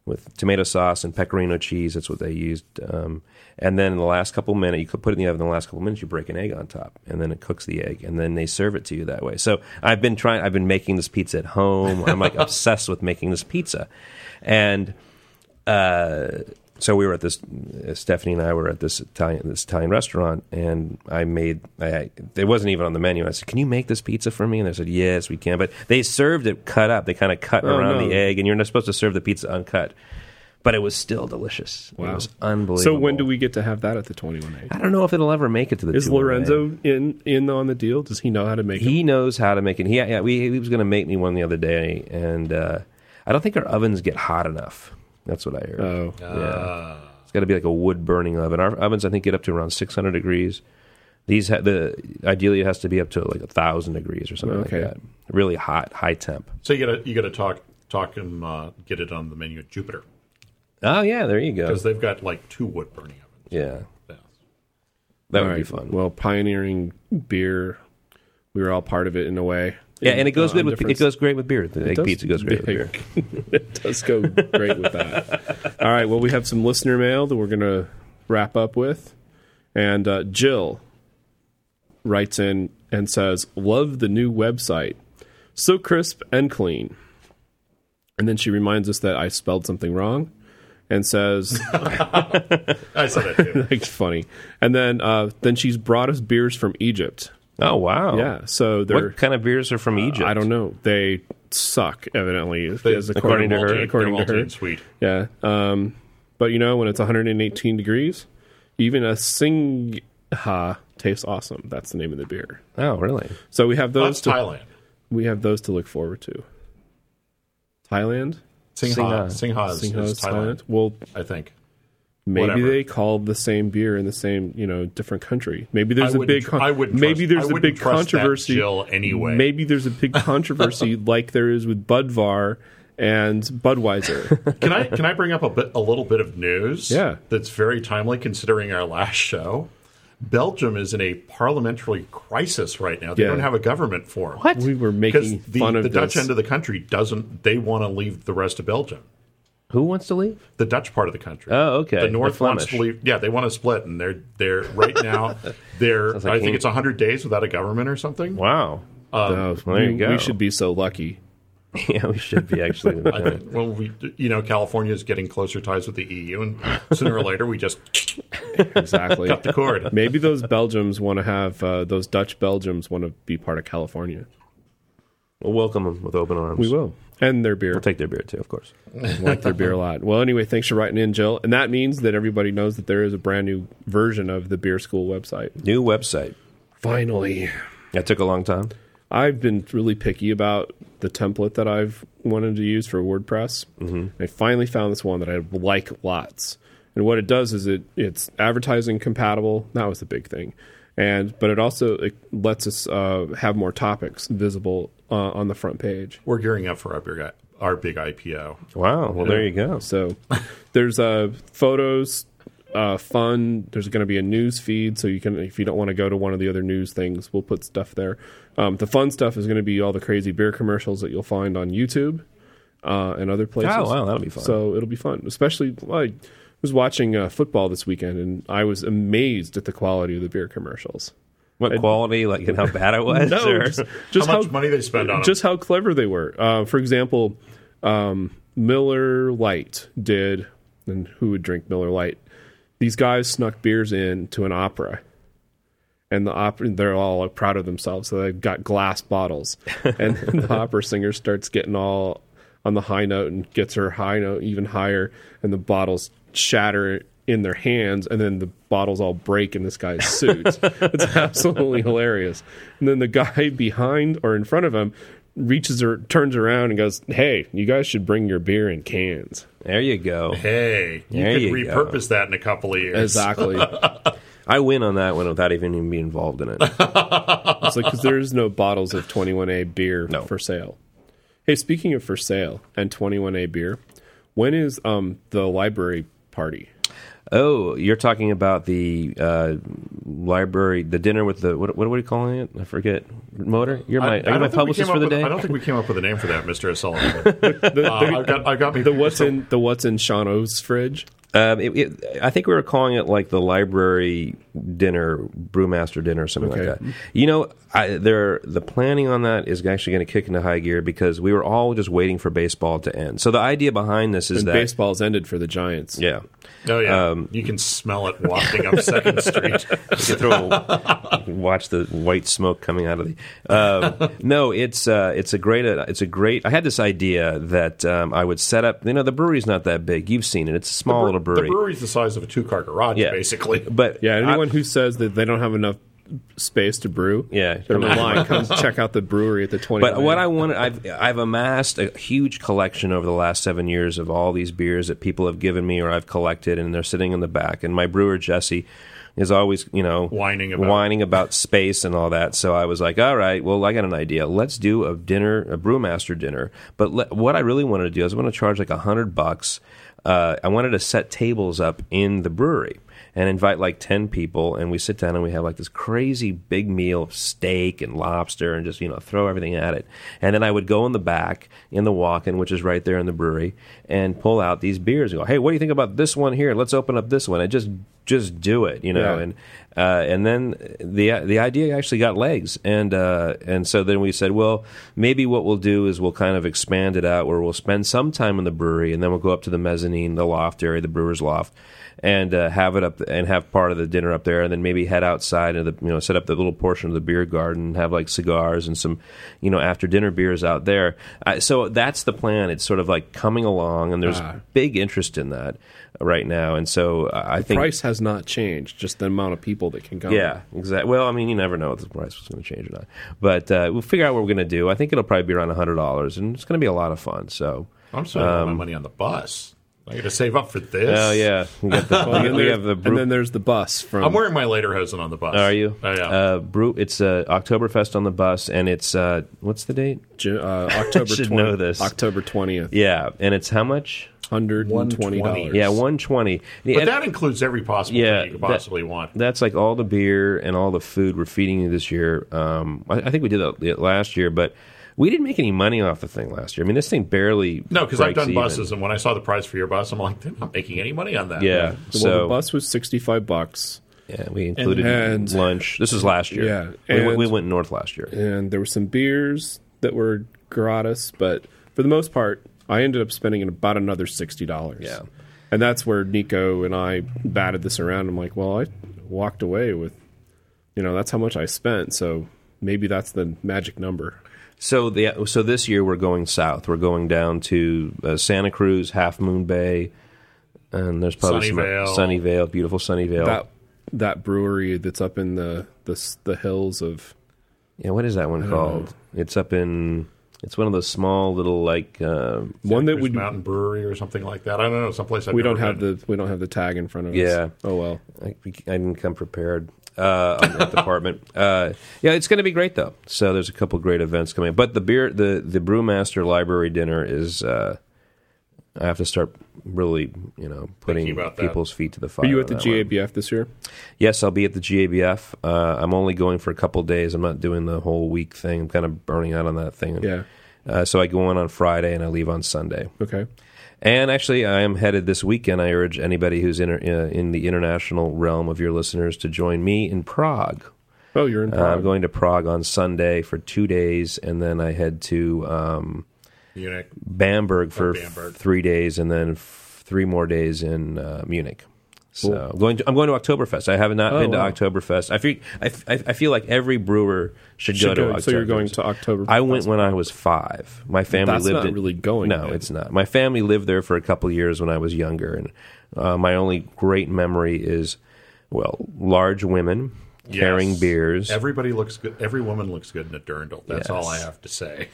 with tomato sauce and pecorino cheese. That's what they used. Um, and then in the last couple minutes, you put it in the oven. In the last couple minutes, you break an egg on top, and then it cooks the egg, and then they serve it to you that way. So I've been trying. I've been making this pizza at home. I'm like obsessed with making this pizza, and uh, so we were at this. Uh, Stephanie and I were at this Italian this Italian restaurant, and I made. I, it wasn't even on the menu. I said, "Can you make this pizza for me?" And they said, "Yes, we can." But they served it cut up. They kind of cut Oh, around no. the egg, and you're not supposed to serve the pizza uncut. But it was still delicious. It was unbelievable. So when do we get to have that at the twenty one I don't know if it'll ever make it to the. Is 208. Lorenzo in in on the deal? Does he know how to make it? He knows how to make it. He, yeah, we, he was going to make me one the other day, and uh, I don't think our ovens get hot enough. That's what I heard. Oh, yeah, it's got to be like a wood burning oven. Our ovens, I think, get up to around 600 degrees. These ha- the ideally it has to be up to like a thousand degrees or something Okay. like that. Really hot, high temp. So you got to you got to talk talk and uh, get it on the menu at Jupiter Oh yeah, there you go. because they've got like two wood burning ovens. Yeah, Yeah. that all would be fun. Well, pioneering beer, we were all part of it in a way. Yeah, and it goes Uh, good with different- it goes great with beer. The egg does- pizza goes great with beer. it does go great with that. All right. Well, we have some listener mail that we're going to wrap up with. And uh, Jill writes in and says, Love the new website. So crisp and clean. And then she reminds us that I spelled something wrong and says, I said that too. like, funny. And then, uh, then she's brought us beers from Egypt. Oh wow, Yeah. So they're. What kind of beers are from Egypt? I don't know. They suck, evidently, They- as according to her. According to her. sweet. Yeah. Um, but you know, when it's 118 degrees, even a Singha tastes awesome. That's the name of the beer. Oh really? So we have those That's to Thailand. we have those to look forward to. Thailand, Singha. Singha. Singha is, Singha is is Thailand, Thailand. Well, I think. Maybe Whatever. they call the same beer in the same you know different country. Maybe there's I a big con- I wouldn't maybe trust- there's I a wouldn't big controversy. Jill anyway. Maybe there's a big controversy like there is with Budvar and Budweiser. Can I can I bring up a bit a little bit of news? Yeah. that's very timely considering our last show. Belgium is in a parliamentary crisis right now. They Yeah. don't have a government form. What? we were Because making the, fun of the Dutch this. end of the country doesn't. They want to leave the rest of Belgium. Who wants to leave? The Dutch part of the country. Oh, okay. The North The wants to leave. Yeah, they want to split, and they're they're right now. They're like I think King- it's hundred days without a government or something. Wow. Oh, well, there we, you go. we should be so lucky. yeah, we should be actually. I think, well, we, you know, California is getting closer ties with the EU, and sooner or later we just Exactly. cut the cord. Maybe those Belgians want to have uh, those Dutch Belgians want to be part of California. We'll welcome them with open arms. We will, and their beer. We'll take their beer too, of course. like their beer a lot. Well, anyway, thanks for writing in, Jill. And that means that everybody knows that there is a brand new version of the Beer School website. New website. Finally, That took a long time. I've been really picky about the template that I've wanted to use for WordPress. Mm-hmm. I finally found this one that I like lots. And what it does is it it's advertising compatible. That was the big thing, and but it also it lets us uh, have more topics visible uh, on the front page. We're gearing up for our big our big IPO. Wow. Well, there you go. So there's uh, photos, uh, fun. There's going to be a news feed, so you can, if you don't want to go to one of the other news things, we'll put stuff there. Um, the fun stuff is going to be all the crazy beer commercials that you'll find on YouTube uh, and other places. Oh, wow, that'll be fun. So it'll be fun, especially. Well, I was watching uh, football this weekend, and I was amazed at the quality of the beer commercials. What quality? Like, and how bad it was? No, or- just, just How much money they spend on 'em. just how clever they were. Uh, for example, um, Miller Lite did, and who would drink Miller Lite? These guys snuck beers in to an opera, and the opera they're all proud of themselves. So they've got glass bottles, and the opera singer starts getting all on the high note and gets her high note even higher, and the bottles shatter in their hands, and then the bottles all break in this guy's suit. it's absolutely hilarious. And then the guy behind or in front of him reaches or turns around and goes, "Hey, you guys should bring your beer in cans." there you go. Hey, you There could you go. repurpose that in a couple of years. Exactly. I win on that one without even being involved in it. It's like because there is no bottles of 21A beer No. for sale. Hey, speaking of for sale and 21A beer, when is um the library party? Oh, you're talking about the uh, library, the dinner with the what? What are we calling it? I forget. Motor. You're my. I- I are you don't my think we publicist came for the up with- day? I don't think we came up with a name for that, Mister O'Sullivan. uh, I've got, I've got me. The what's so- in the what's in Shaun O's fridge? Um, it, it, I think we were calling it like the library dinner, brewmaster dinner, or something Okay. like that. You know, I, there the planning on that is actually going to kick into high gear because we were all just waiting for baseball to end. So the idea behind this is And that baseball's ended for the Giants. yeah, Oh yeah, Um, you can smell it wafting up Second Street. you can throw a, watch the white smoke coming out of the. Um, no, it's uh, it's a great it's a great. I had this idea that um, I would set up. You know, the brewery's not that big. You've seen it. It's a small little brewery. The brewery's the size of a two-car garage, yeah, basically. But Yeah, I- anyone who says that they don't have enough space to brew, Yeah. they're. Come check out the brewery at the twenty. But what I wanted, I've I've amassed a huge collection over the last seven years of all these beers that people have given me or I've collected, and they're sitting in the back. And my brewer Jesse is always, you know, Whining about- whining about space and all that. So I was like, all right, well, I got an idea. Let's do a dinner, a brewmaster dinner. But le- what I really wanted to do is I want to charge like a hundred bucks. Uh, I wanted to set tables up in the brewery and invite like 10 people and we sit down and we have like this crazy big meal of steak and lobster and just you know throw everything at it. And then i would go in the back in the walk-in which is right there in the brewery and pull out these beers and go hey what do you think about this one here? Let's open up this one. And just just do it you know Yeah. and uh, and then the the idea actually got legs, and uh, and so then we said, well, maybe what we'll do is we'll kind of expand it out, where we'll spend some time in the brewery, and then we'll go up to the mezzanine, the loft area, the brewer's loft, and uh, have it up and have part of the dinner up there, and then maybe head outside and the you know set up the little portion of the beer garden, and have like cigars and some you know after dinner beers out there. Uh, so that's the plan. It's sort of like coming along, and there's Ah. big interest in that right now, and so uh, I think price has not changed, just the amount of people that can come. yeah, exactly. Well, I mean, you never know if the price was going to change or not. But uh, we'll figure out what we're going to do. I think it'll probably be around hundred dollars, and it's going to be a lot of fun. So, I'm spending all my money on the bus. I got to save up for this. oh yeah, we the, Well, and, we then there's, have the and then there's the bus from. I'm wearing my Lederhosen on the bus. Are you? Oh, yeah. Uh, brew. It's uh, Oktoberfest on the bus, and it's uh, what's the date? Ju- uh, October should 20, know this. October twentieth, Yeah, and it's how much? Hundred and twenty dollars. Yeah, one twenty. but that includes every possible Yeah, thing you could that- possibly want. That's like all the beer and all the food we're feeding you this year. Um, I, I think we did that last year, but we didn't make any money off the thing last year. I mean, this thing barely No, because I've done even. buses, and when I saw the price for your bus, I'm like, they're not making any money on that. Yeah, Well, so the bus was sixty five bucks, Yeah, we included And- lunch. This is last year. Yeah, we, we went north last year. and there were some beers that were gratis, but for the most part, I ended up spending about another sixty dollars. Yeah. and that's where Nico and I batted this around. I'm like, well, I walked away with, you know, that's how much I spent, so maybe that's the magic number. So the so this year we're going south. We're going down to uh, Santa Cruz, Half Moon Bay, and there's probably Sunnyvale. some Sunnyvale, beautiful Sunnyvale. That that brewery that's up in the the the hills of yeah, what is that one called? It's up in. It's one of those small little like. Uh, one that Cruz we Mountain Brewery or something like that. I don't know, someplace I've we don't have been. the we don't have the tag in front of Yeah. us. Oh well. I, I didn't come prepared uh, on that department. Uh, yeah, it's going to be great though. So there's a couple great events coming. But the beer, the the Brewmaster Library dinner is. Uh, I have to start really, you know, putting Thinking that. people's feet to the fire. Are you at the that one. GABF this year? Yes, I'll be at the GABF. Uh, I'm only going for a couple days. I'm not doing the whole week thing. I'm kind of burning out on that thing. Yeah. Uh, so I go in on Friday and I leave on Sunday. Okay. And actually, I am headed this weekend. I urge anybody who's in, uh, in the international realm of your listeners to join me in Prague. Oh, you're in Uh, Prague. I'm going to Prague on Sunday for two days, and then I head to um, Munich. Bamberg for Bamberg. three days, and then f- three more days in uh, Munich. So I'm going to I'm going to Oktoberfest. I have not Oh, been to wow. Oktoberfest. I feel I, I- I feel like every brewer should, Should go to go- Oktoberfest. so you're going to October. I went when I was five. My family That's lived not in, really going No, it's not. My family lived there for a couple of years when I was younger, and uh, my only great memory is well, large women carrying Yes. beers Everybody looks good. Every woman looks good in a dirndl. That's Yes. all I have to say.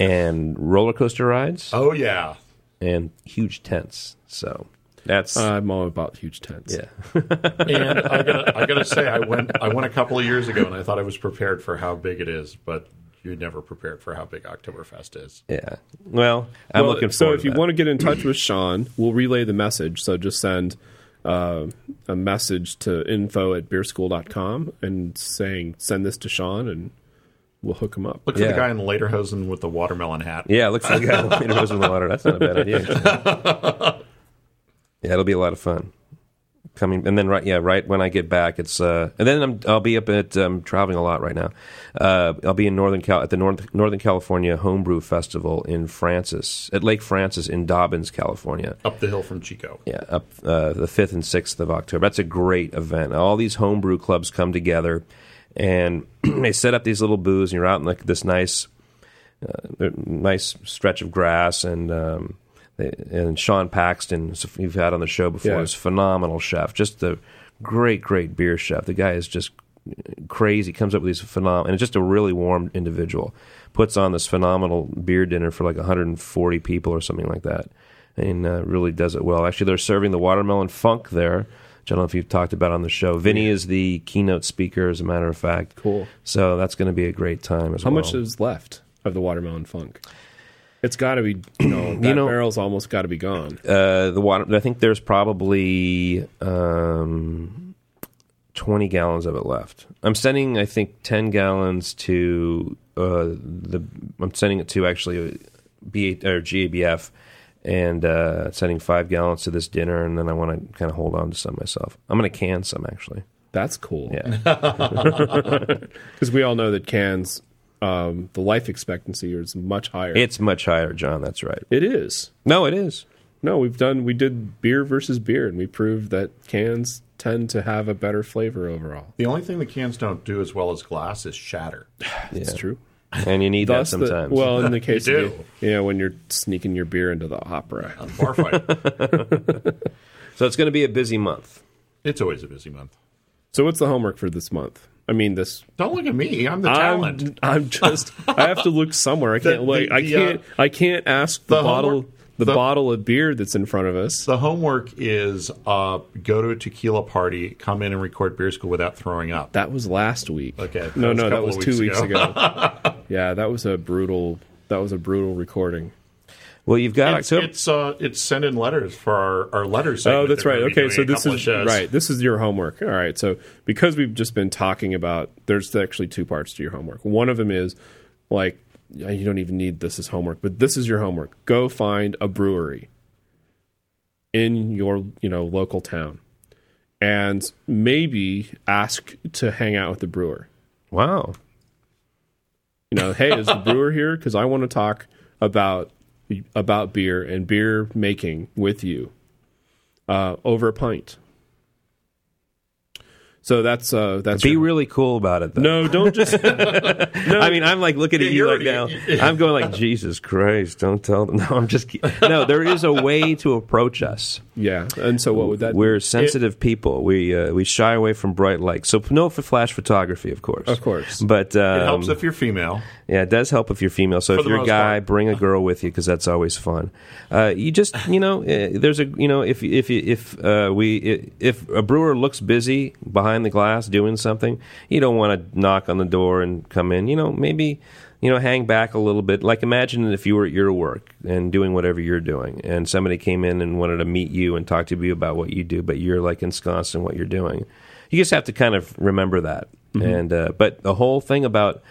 And roller coaster rides Oh yeah. and huge tents. So that's I'm all about huge tents. yeah. And I gotta, I gotta say, I went, I went a couple of years ago, and I thought I was prepared for how big it is, but you're never prepared for how big Oktoberfest is. Yeah. Well, I'm Well, looking forward. so forward if you that. want to get in touch with Shaun, we'll relay the message. So just send uh, a message to info at beerschool.com and saying send this to Shaun and we'll hook him up. Look for Yeah. the guy in the Lederhosen with the watermelon hat. Yeah, look for the guy who goes in the water. That's not a bad idea. actually. yeah, it'll be a lot of fun. Coming and then right, yeah, right when I get back, it's uh, and then I'm I'll be up at um, traveling a lot right now. Uh, I'll be in Northern Cal at the North, Northern California Homebrew Festival in Francis at Lake Francis in Dobbins, California. Up the hill from Chico. Yeah, up uh, the fifth and sixth of October. That's a great event. All these homebrew clubs come together, and they set up these little booths, and you're out in like this nice, uh, nice stretch of grass, and um, they, and Sean Paxton, you've had on the show before, Yeah. is a phenomenal chef, just a great, great beer chef. The guy is just crazy. Comes up with these phenomenal, and just a really warm individual. Puts on this phenomenal beer dinner for like 140 people or something like that, and uh, really does it well. Actually, they're serving the watermelon funk there. I don't know if you've talked about on the show. Vinnie is the keynote speaker, as a matter of fact. Cool. So that's going to be a great time as How well. How much is left of the watermelon funk? It's got to be, you know, that know- barrel's almost got to be gone. uh, the water? I think there's probably um, 20 gallons of it left. I'm sending, I think, 10 gallons to uh, the. I'm sending it to actually B or GABF, and uh, sending five gallons to this dinner, and then I want to kind of hold on to some myself. I'm going to can some actually. That's cool. Yeah, Because we all know that cans, um, the life expectancy is much higher. it's much higher, John. That's right. it is. No, it is. No, we've done, we did beer versus beer, and we proved that cans tend to have a better flavor overall. The only thing the cans don't do as well as glass is shatter. It's Yeah. true. And you need that Thus the- sometimes. well, in the case You of, do. the- you know, when you're sneaking your beer into the opera. Bar fight. so it's going to be a busy month. it's always a busy month. So what's the homework for this month? I mean, this Don't look at me. I'm the talent. I'm, I'm just. I have to look somewhere. I can't The- look. the- I the, uh, can't. I can't ask the, the bottle. homework- the, the- bottle of beer that's in front of us. the homework is uh, go to a tequila party, come in and record beer school without throwing up. That was last week. Okay, No, no, that was of two weeks weeks ago. yeah, that was a brutal. That was a brutal recording. Well, you've got It's October. it's, uh, it's send in letters for our, our letters. Oh, that's right. Okay, so this is is right. This is your homework. All right. So because we've just been talking about, there's actually two parts to your homework. One of them is like yeah, you don't even need this as homework, but this is your homework. Go find a brewery in your you know local town, and maybe ask to hang out with the brewer. Wow. You know, hey, is the brewer here? Because I want to talk about about beer and beer making with you uh, over a pint. So that's uh, that's Be your- really cool about it, though. no, don't just no. I mean, I'm like looking at you you're like now. I'm going like, Jesus Christ, don't tell them. No, I'm just kidding. No, there is a way to approach us. yeah. And so what would that? We're sensitive people. We uh, we shy away from bright lights. So no for flash photography, of course. Of course. But um, It helps if you're female. Yeah, it does help if you're female. So For if you're a guy, part. bring a girl with you because that's always fun. Uh, you just, you know, uh, there's a, you know, if if if uh, we if a brewer looks busy behind the glass doing something, you don't want to knock on the door and come in. You know, maybe. You know, hang back a little bit. Like imagine if you were at your work and doing whatever you're doing, and somebody came in and wanted to meet you and talk to you about what you do, but you're like ensconced in what you're doing. You just have to kind of remember that. And uh, but the whole thing about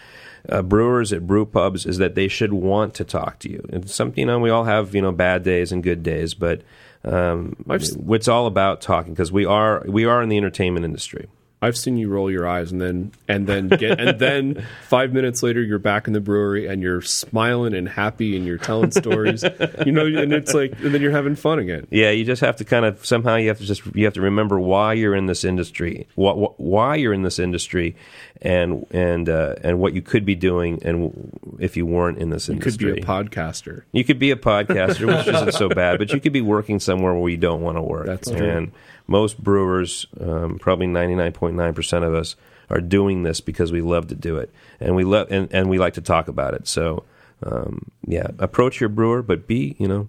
uh, brewers at brew pubs is that they should want to talk to you. And some, you know, we all have you know bad days and good days, but um, it's all about talking because we are we are in the entertainment industry. I've seen you roll your eyes and then and then get and then five minutes later you're back in the brewery and you're smiling and happy and you're telling stories, you know, and it's like and then you're having fun again. Yeah, you just have to kind of somehow you have to just you have to remember why you're in this industry, wh- wh- why you're in this industry, and and uh, and what you could be doing, and w- if you weren't in this industry. You could be a podcaster. You could be a podcaster, which isn't so bad, but you could be working somewhere where you don't want to work. That's true. And most brewers, um, probably ninety nine point nine percent of us, are doing this because we love to do it, and we love and, and we like to talk about it. So, um, yeah, approach your brewer, but be you know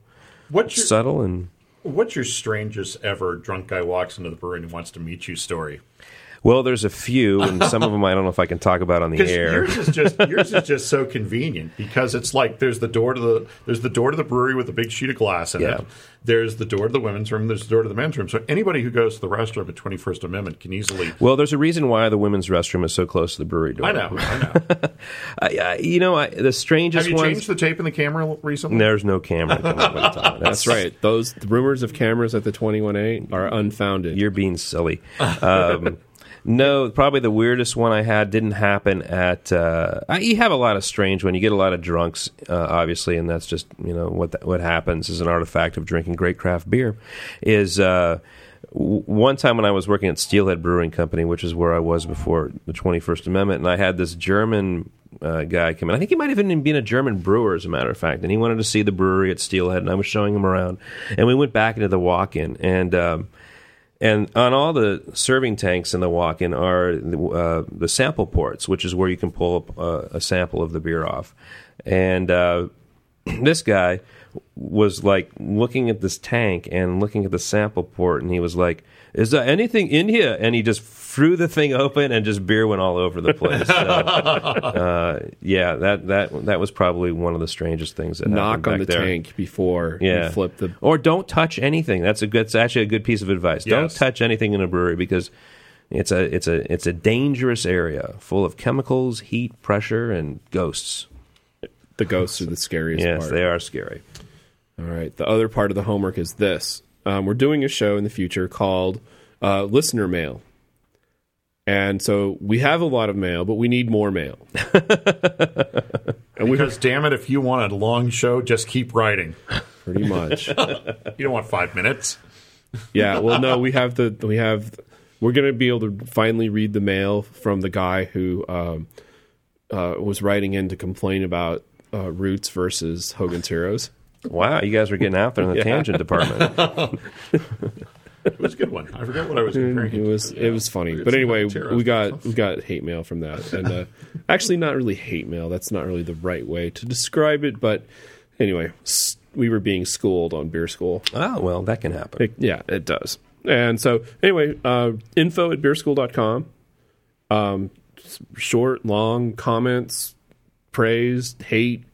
What's your subtle and. What's your strangest ever drunk guy walks into the brewery and wants to meet you story? Well, there's a few, and some of them I don't know if I can talk about on the air. yours is just yours is just so convenient because it's like there's the door to the there's the door to the brewery with a big sheet of glass in Yeah. it. There's the door to the women's room. There's the door to the men's room. So anybody who goes to the restroom at 21st Amendment can easily. Well, there's a reason why the women's restroom is so close to the brewery door. I know. I know. I, I, you know, I, the strangest Have you ones. changed the tape in the camera recently? There's no camera. coming up at the top. That's right. Those the rumors of cameras at the 21A are unfounded. You're being silly. Um, no, probably the weirdest one I had didn't happen at. Uh, I, you have a lot of strange when you get a lot of drunks, uh, obviously, and that's just you know what what happens is an artifact of drinking great craft beer. Is uh, w- one time when I was working at Steelhead Brewing Company, which is where I was before the Twenty First Amendment, and I had this German uh, guy come in. I think he might have even been a German brewer, as a matter of fact, and he wanted to see the brewery at Steelhead, and I was showing him around, and we went back into the walk-in, and. Um, and on all the serving tanks in the walk-in are the, uh, the sample ports, which is where you can pull up uh, a sample of the beer off. And uh, this guy was like looking at this tank and looking at the sample port, and he was like, "Is there anything in here?" And he just threw the thing open, and just beer went all over the place. So, uh, yeah, that that that was probably one of the strangest things that Knock on the there. tank before Yeah. you flip the. Or don't touch anything. That's a good. That's actually a good piece of advice. Don't touch anything in a brewery because it's a it's a it's a dangerous area full of chemicals, heat, pressure, and ghosts. The ghosts are the scariest Yes, part. they are scary. All right. The other part of the homework is this: um, we're doing a show in the future called uh, Listener Mail, and so we have a lot of mail, but we need more mail. and we Because damn it, if you want a long show, just keep writing. pretty much, You don't want five minutes. yeah. Well, no, we have the we have we're going to be able to finally read the mail from the guy who um, uh, was writing in to complain about uh, Roots versus Hogan's Heroes. Wow, you guys are getting out there in the tangent department. It was a good one. I forget what I was comparing. It was it was funny, but anyway, we got we got hate mail from that, and uh, actually not really hate mail. That's not really the right way to describe it, but anyway, we were being schooled on beer school. oh well, that can happen. It- yeah, it does. And so anyway, uh, info at beerschool.com. Um, short, long comments, praise, hate,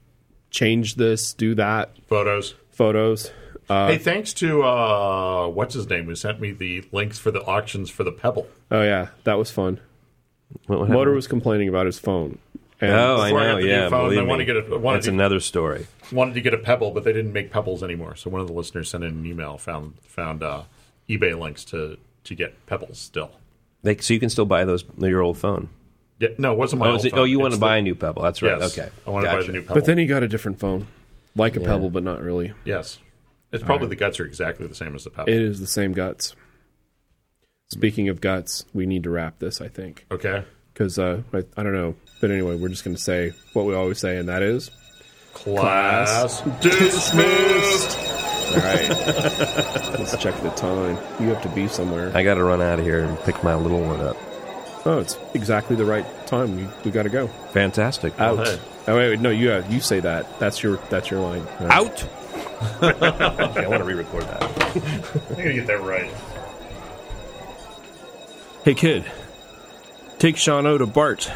change this, do that, Photos. photos. Uh, hey, thanks to uh, what's his name who sent me the links for the auctions for the Pebble. oh yeah, that was fun. What, what Motor was complaining about his phone. And Oh, I Before I know. got the new Yeah, phone, believe I wanna me. get a- wanna That's another story. Wanted to get a Pebble, but they didn't make Pebbles anymore. So one of the listeners sent in an email found found uh, eBay links to to get Pebbles still. They, so you can still buy those your old phone. Yeah, no, it wasn't my Oh, old it- phone. oh, you want It's to the- buy a new Pebble? That's right. Yes, Okay, I want to buy Gotcha. the new Pebble. But then he got a different phone, like a Pebble, but not really. yes, it's probably the guts are exactly the same as the Pebble. It is the same guts. Speaking of guts, we need to wrap this, I think, okay, because uh, I, I don't know. But anyway, we're just going to say what we always say, and that is, class, dismissed. all right. let's check the time. You have to be somewhere. I got to run out of here and pick my little one up. Oh, it's exactly the right time. We, we got to go. Fantastic. Out. hey. Oh wait, wait, no, you uh, you say that. That's your that's your line. All right. Out. Okay, I want to re-record that. I'm gonna get that right. Hey kid, take Shaun O to BART.